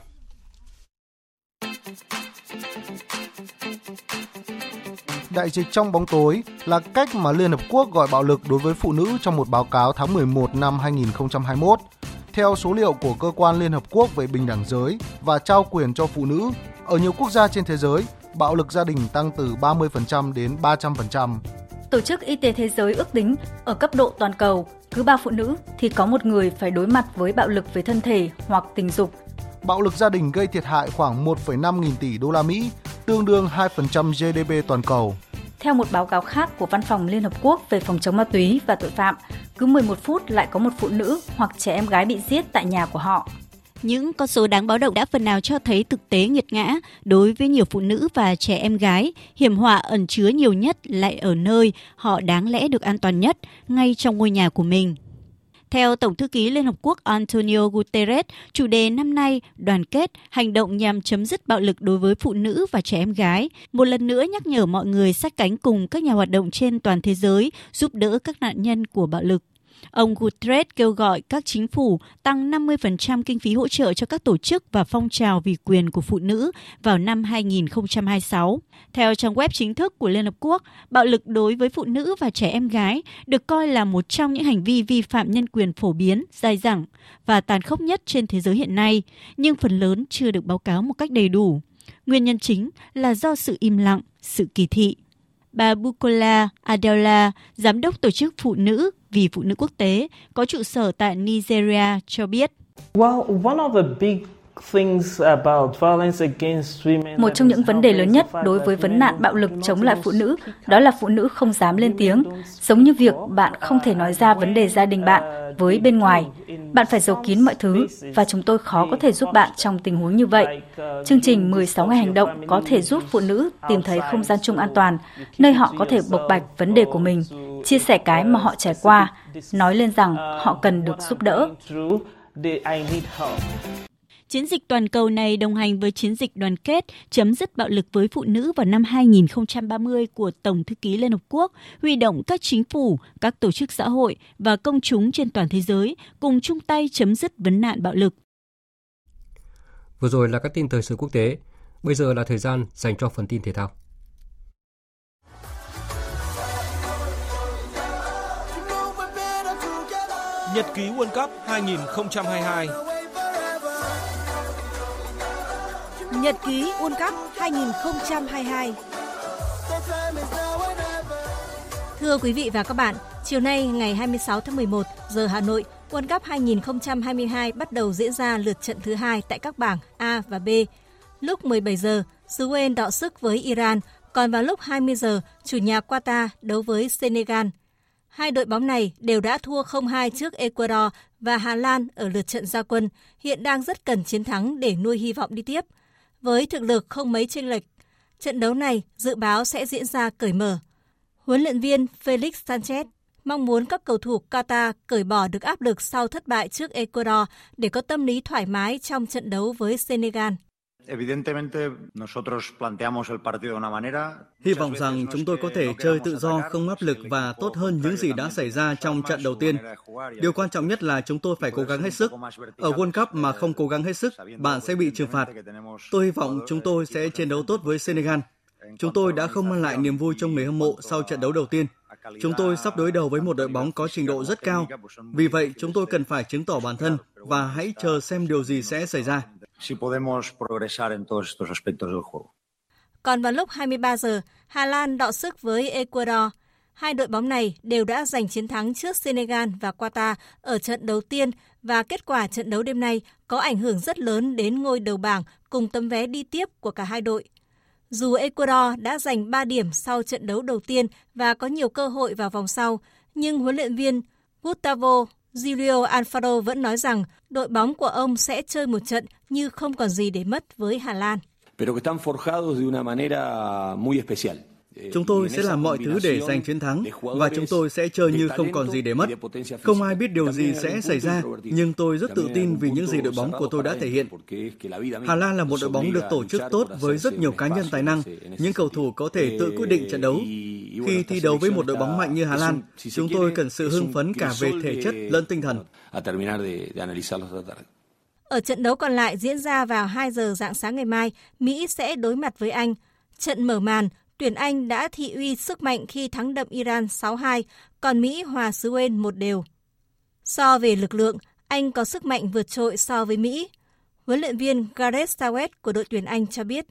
Đại dịch trong bóng tối là cách mà Liên Hợp Quốc gọi bạo lực đối với phụ nữ trong một báo cáo tháng 11 năm 2021. Theo số liệu của Cơ quan Liên Hợp Quốc về bình đẳng giới và trao quyền cho phụ nữ, ở nhiều quốc gia trên thế giới, bạo lực gia đình tăng từ 30% đến 300%. Tổ chức Y tế Thế giới ước tính ở cấp độ toàn cầu, cứ ba phụ nữ thì có một người phải đối mặt với bạo lực về thân thể hoặc tình dục. bạo lực gia đình gây thiệt hại khoảng 1,5 nghìn tỷ đô la Mỹ, tương đương 2% GDP toàn cầu. Theo một báo cáo khác của Văn phòng Liên Hợp Quốc về phòng chống ma túy và tội phạm, cứ 11 phút lại có một phụ nữ hoặc trẻ em gái bị giết tại nhà của họ. Những con số đáng báo động đã phần nào cho thấy thực tế nghiệt ngã đối với nhiều phụ nữ và trẻ em gái, hiểm họa ẩn chứa nhiều nhất lại ở nơi họ đáng lẽ được an toàn nhất, ngay trong ngôi nhà của mình. Theo Tổng thư ký Liên Hợp Quốc Antonio Guterres, chủ đề năm nay đoàn kết, hành động nhằm chấm dứt bạo lực đối với phụ nữ và trẻ em gái, một lần nữa nhắc nhở mọi người sát cánh cùng các nhà hoạt động trên toàn thế giới giúp đỡ các nạn nhân của bạo lực. Ông Guterres kêu gọi các chính phủ tăng 50% kinh phí hỗ trợ cho các tổ chức và phong trào vì quyền của phụ nữ vào năm 2026. Theo trang web chính thức của Liên Hợp Quốc, bạo lực đối với phụ nữ và trẻ em gái được coi là một trong những hành vi vi phạm nhân quyền phổ biến, dài dẳng và tàn khốc nhất trên thế giới hiện nay, nhưng phần lớn chưa được báo cáo một cách đầy đủ. Nguyên nhân chính là do sự im lặng, sự kỳ thị. Bà Bukola Adela, giám đốc tổ chức phụ nữ vì phụ nữ quốc tế có trụ sở tại Nigeria cho biết. Một trong những vấn đề lớn nhất đối với vấn nạn bạo lực chống lại phụ nữ đó là phụ nữ không dám lên tiếng, giống như việc bạn không thể nói ra vấn đề gia đình bạn với bên ngoài. Bạn phải giấu kín mọi thứ và chúng tôi khó có thể giúp bạn trong tình huống như vậy. Chương trình 16 ngày hành động có thể giúp phụ nữ tìm thấy không gian chung an toàn, nơi họ có thể bộc bạch vấn đề của mình, chia sẻ cái mà họ trải qua, nói lên rằng họ cần được giúp đỡ. Chiến dịch toàn cầu này đồng hành với chiến dịch đoàn kết chấm dứt bạo lực với phụ nữ vào năm 2030 của Tổng thư ký Liên Hợp Quốc, huy động các chính phủ, các tổ chức xã hội và công chúng trên toàn thế giới cùng chung tay chấm dứt vấn nạn bạo lực. Vừa rồi là các tin thời sự quốc tế, bây giờ là thời gian dành cho phần tin thể thao. Nhật ký World Cup 2022 Nhật ký World Cup 2022 Thưa quý vị và các bạn, chiều nay ngày 26 tháng 11 giờ Hà Nội, World Cup 2022 bắt đầu diễn ra lượt trận thứ hai tại các bảng A và B. Lúc 17 giờ, xứ Wales đọ sức với Iran, còn vào lúc 20 giờ, chủ nhà Qatar đấu với Senegal. Hai đội bóng này đều đã thua 0-2 trước Ecuador và Hà Lan ở lượt trận gia quân, hiện đang rất cần chiến thắng để nuôi hy vọng đi tiếp. Với thực lực không mấy chênh lệch, trận đấu này dự báo sẽ diễn ra cởi mở. Huấn luyện viên Felix Sanchez mong muốn các cầu thủ Qatar cởi bỏ được áp lực sau thất bại trước Ecuador để có tâm lý thoải mái trong trận đấu với Senegal. Hy vọng rằng chúng tôi có thể chơi tự do, không áp lực và tốt hơn những gì đã xảy ra trong trận đầu tiên. Điều quan trọng nhất là chúng tôi phải cố gắng hết sức. Ở World Cup mà không cố gắng hết sức, bạn sẽ bị trừng phạt. Tôi hy vọng chúng tôi sẽ chiến đấu tốt với Senegal. Chúng tôi đã không mang lại niềm vui cho người hâm mộ sau trận đấu đầu tiên. Chúng tôi sắp đối đầu với một đội bóng có trình độ rất cao. Vì vậy, chúng tôi cần phải chứng tỏ bản thân và hãy chờ xem điều gì sẽ xảy ra si podemos progresar en todos estos aspectos del juego. Còn vào lúc 23 giờ, Hà Lan đọ sức với Ecuador. Hai đội bóng này đều đã giành chiến thắng trước Senegal và Qatar ở trận đầu tiên và kết quả trận đấu đêm nay có ảnh hưởng rất lớn đến ngôi đầu bảng cùng tấm vé đi tiếp của cả hai đội. Dù Ecuador đã giành 3 điểm sau trận đấu đầu tiên và có nhiều cơ hội vào vòng sau, nhưng huấn luyện viên Gustavo Julio Alfaro vẫn nói rằng đội bóng của ông sẽ chơi một trận như không còn gì để mất với Hà Lan. Chúng tôi sẽ làm mọi thứ để giành chiến thắng và chúng tôi sẽ chơi như không còn gì để mất. Không ai biết điều gì sẽ xảy ra, nhưng tôi rất tự tin vì những gì đội bóng của tôi đã thể hiện. Hà Lan là một đội bóng được tổ chức tốt với rất nhiều cá nhân tài năng. Những cầu thủ có thể tự quyết định trận đấu. Khi thi đấu với một đội bóng mạnh như Hà Lan, chúng tôi cần sự hưng phấn cả về thể chất lẫn tinh thần. Ở trận đấu còn lại diễn ra vào 2 giờ dạng sáng ngày mai, Mỹ sẽ đối mặt với Anh. Trận mở màn, tuyển Anh đã thị uy sức mạnh khi thắng đậm Iran 6-2, còn Mỹ hòa xứ Wales một đều. So về lực lượng, Anh có sức mạnh vượt trội so với Mỹ. Huấn luyện viên Gareth Southgate của đội tuyển Anh cho biết.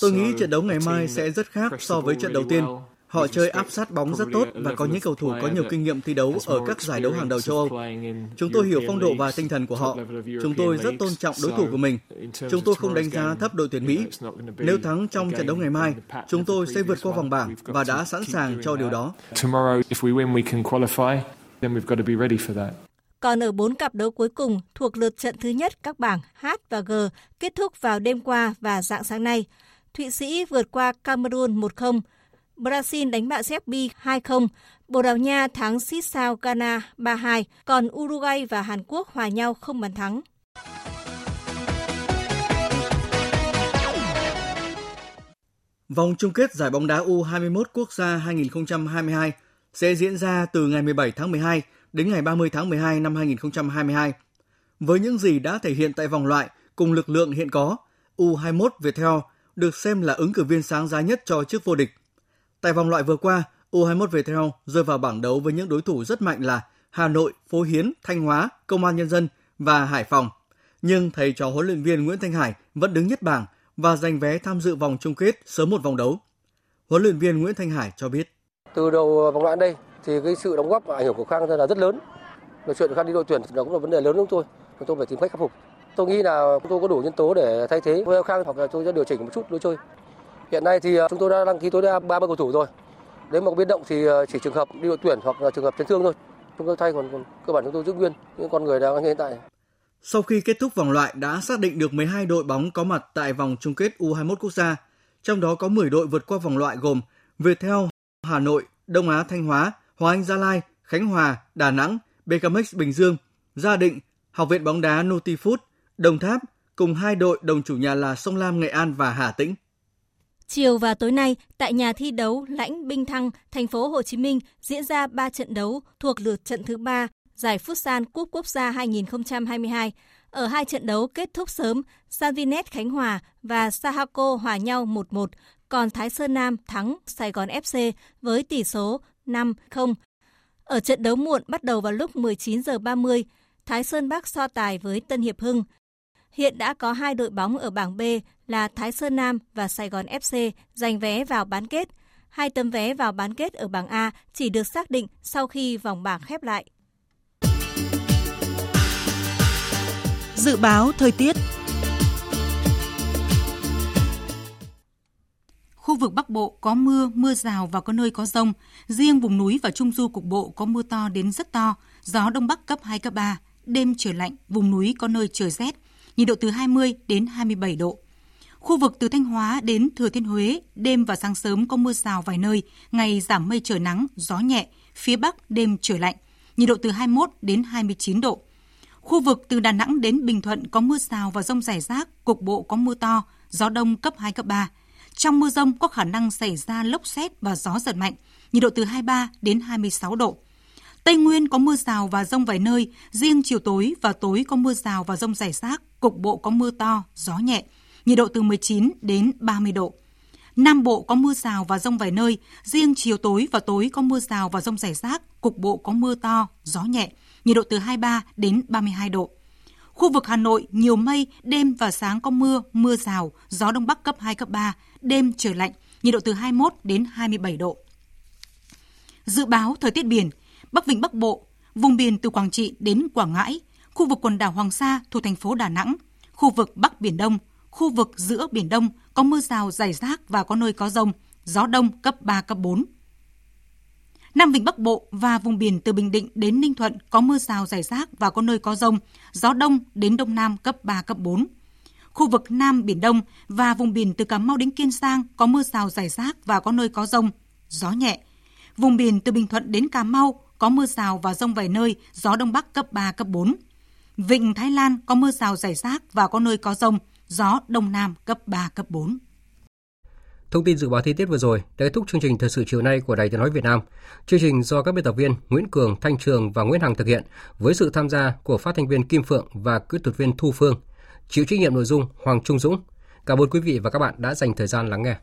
Tôi nghĩ trận đấu ngày mai sẽ rất khác so với trận đầu tiên. Họ chơi áp sát bóng rất tốt và có những cầu thủ có nhiều kinh nghiệm thi đấu ở các giải đấu hàng đầu châu Âu. Chúng tôi hiểu phong độ và tinh thần của họ. Chúng tôi rất tôn trọng đối thủ của mình. Chúng tôi không đánh giá thấp đội tuyển Mỹ. Nếu thắng trong trận đấu ngày mai, chúng tôi sẽ vượt qua vòng bảng và đã sẵn sàng cho điều đó. Còn ở bốn cặp đấu cuối cùng thuộc lượt trận thứ nhất các bảng H và G kết thúc vào đêm qua và dạng sáng nay. Thụy Sĩ vượt qua Cameroon 1-0, Brazil đánh bại Serbia 2-0, Bồ Đào Nha thắng Sisao Ghana 3-2, còn Uruguay và Hàn Quốc hòa nhau không bàn thắng. Vòng chung kết giải bóng đá U21 quốc gia 2022 sẽ diễn ra từ ngày 17 tháng 12 đến ngày 30 tháng 12 năm 2022. Với những gì đã thể hiện tại vòng loại cùng lực lượng hiện có, U21 Viettel được xem là ứng cử viên sáng giá nhất cho chức vô địch. Tại vòng loại vừa qua, U21 Viettel rơi vào bảng đấu với những đối thủ rất mạnh là Hà Nội, Phố Hiến, Thanh Hóa, Công an Nhân dân và Hải Phòng. Nhưng thầy trò huấn luyện viên Nguyễn Thanh Hải vẫn đứng nhất bảng và giành vé tham dự vòng chung kết sớm một vòng đấu. Huấn luyện viên Nguyễn Thanh Hải cho biết. Từ đầu vòng loại đây thì cái sự đóng góp và ảnh hưởng của Khang là rất lớn. Về chuyện Khang đi đội tuyển đó cũng là vấn đề lớn của tôi. Chúng tôi phải tìm cách khắc phục. Tôi nghĩ là chúng tôi có đủ nhân tố để thay thế với Khang hoặc là tôi sẽ điều chỉnh một chút lối chơi. Hiện nay thì ờ, chúng tôi đã đăng ký tối đa 30 cầu thủ rồi. Nếu mà biến động thì ờ, chỉ trường hợp đi đội tuyển hoặc là trường hợp chấn thương thôi. Chúng tôi thay còn, còn cơ bản chúng tôi giữ nguyên những con người đang hiện tại. Sau khi kết thúc vòng loại đã xác định được 12 đội bóng có mặt tại vòng chung kết U21 quốc gia, trong đó có 10 đội vượt qua vòng loại gồm Viettel, Hà Nội, Đông Á Thanh Hóa, Hòa Anh Gia Lai, Khánh Hòa, Đà Nẵng, BKMX Bình Dương, Gia Định, Học viện bóng đá Nutifood, Đồng Tháp cùng hai đội đồng chủ nhà là Sông Lam Nghệ An và Hà Tĩnh. Chiều và tối nay, tại nhà thi đấu Lãnh Binh Thăng, thành phố Hồ Chí Minh diễn ra 3 trận đấu thuộc lượt trận thứ 3 giải Futsal Cúp Quốc gia 2022. Ở hai trận đấu kết thúc sớm, Sanvinet Khánh Hòa và Sahako hòa nhau 1-1, còn Thái Sơn Nam thắng Sài Gòn FC với tỷ số 5-0. Ở trận đấu muộn bắt đầu vào lúc 19 giờ 30, Thái Sơn Bắc so tài với Tân Hiệp Hưng. Hiện đã có hai đội bóng ở bảng B là Thái Sơn Nam và Sài Gòn FC giành vé vào bán kết. Hai tấm vé vào bán kết ở bảng A chỉ được xác định sau khi vòng bảng khép lại. Dự báo thời tiết Khu vực Bắc Bộ có mưa, mưa rào và có nơi có rông. Riêng vùng núi và Trung Du cục bộ có mưa to đến rất to, gió Đông Bắc cấp 2, cấp 3. Đêm trời lạnh, vùng núi có nơi trời rét, nhiệt độ từ 20 đến 27 độ. Khu vực từ Thanh Hóa đến Thừa Thiên Huế, đêm và sáng sớm có mưa rào vài nơi, ngày giảm mây trời nắng, gió nhẹ, phía Bắc đêm trời lạnh, nhiệt độ từ 21 đến 29 độ. Khu vực từ Đà Nẵng đến Bình Thuận có mưa rào và rông rải rác, cục bộ có mưa to, gió đông cấp 2, cấp 3. Trong mưa rông có khả năng xảy ra lốc xét và gió giật mạnh, nhiệt độ từ 23 đến 26 độ. Tây Nguyên có mưa rào và rông vài nơi, riêng chiều tối và tối có mưa rào và rông rải rác, cục bộ có mưa to, gió nhẹ, nhiệt độ từ 19 đến 30 độ. Nam Bộ có mưa rào và rông vài nơi, riêng chiều tối và tối có mưa rào và rông rải rác, cục bộ có mưa to, gió nhẹ, nhiệt độ từ 23 đến 32 độ. Khu vực Hà Nội nhiều mây, đêm và sáng có mưa, mưa rào, gió đông bắc cấp 2 cấp 3, đêm trời lạnh, nhiệt độ từ 21 đến 27 độ. Dự báo thời tiết biển, Bắc Vịnh Bắc Bộ, vùng biển từ Quảng Trị đến Quảng Ngãi, khu vực quần đảo Hoàng Sa thuộc thành phố Đà Nẵng, khu vực Bắc Biển Đông, khu vực giữa Biển Đông có mưa rào rải rác và có nơi có rông, gió đông cấp 3, cấp 4. Nam Vịnh Bắc Bộ và vùng biển từ Bình Định đến Ninh Thuận có mưa rào rải rác và có nơi có rông, gió đông đến đông nam cấp 3, cấp 4. Khu vực Nam Biển Đông và vùng biển từ Cà Mau đến Kiên Giang có mưa rào rải rác và có nơi có rông, gió nhẹ. Vùng biển từ Bình Thuận đến Cà Mau có mưa rào và rông vài nơi, gió đông bắc cấp 3, cấp 4. Vịnh Thái Lan có mưa rào rải rác và có nơi có rông, gió đông nam cấp 3, cấp 4. Thông tin dự báo thời tiết vừa rồi đã kết thúc chương trình thời sự chiều nay của Đài Tiếng nói Việt Nam. Chương trình do các biên tập viên Nguyễn Cường, Thanh Trường và Nguyễn Hằng thực hiện với sự tham gia của phát thanh viên Kim Phượng và kỹ thuật viên Thu Phương. Chịu trách nhiệm nội dung Hoàng Trung Dũng. Cảm ơn quý vị và các bạn đã dành thời gian lắng nghe.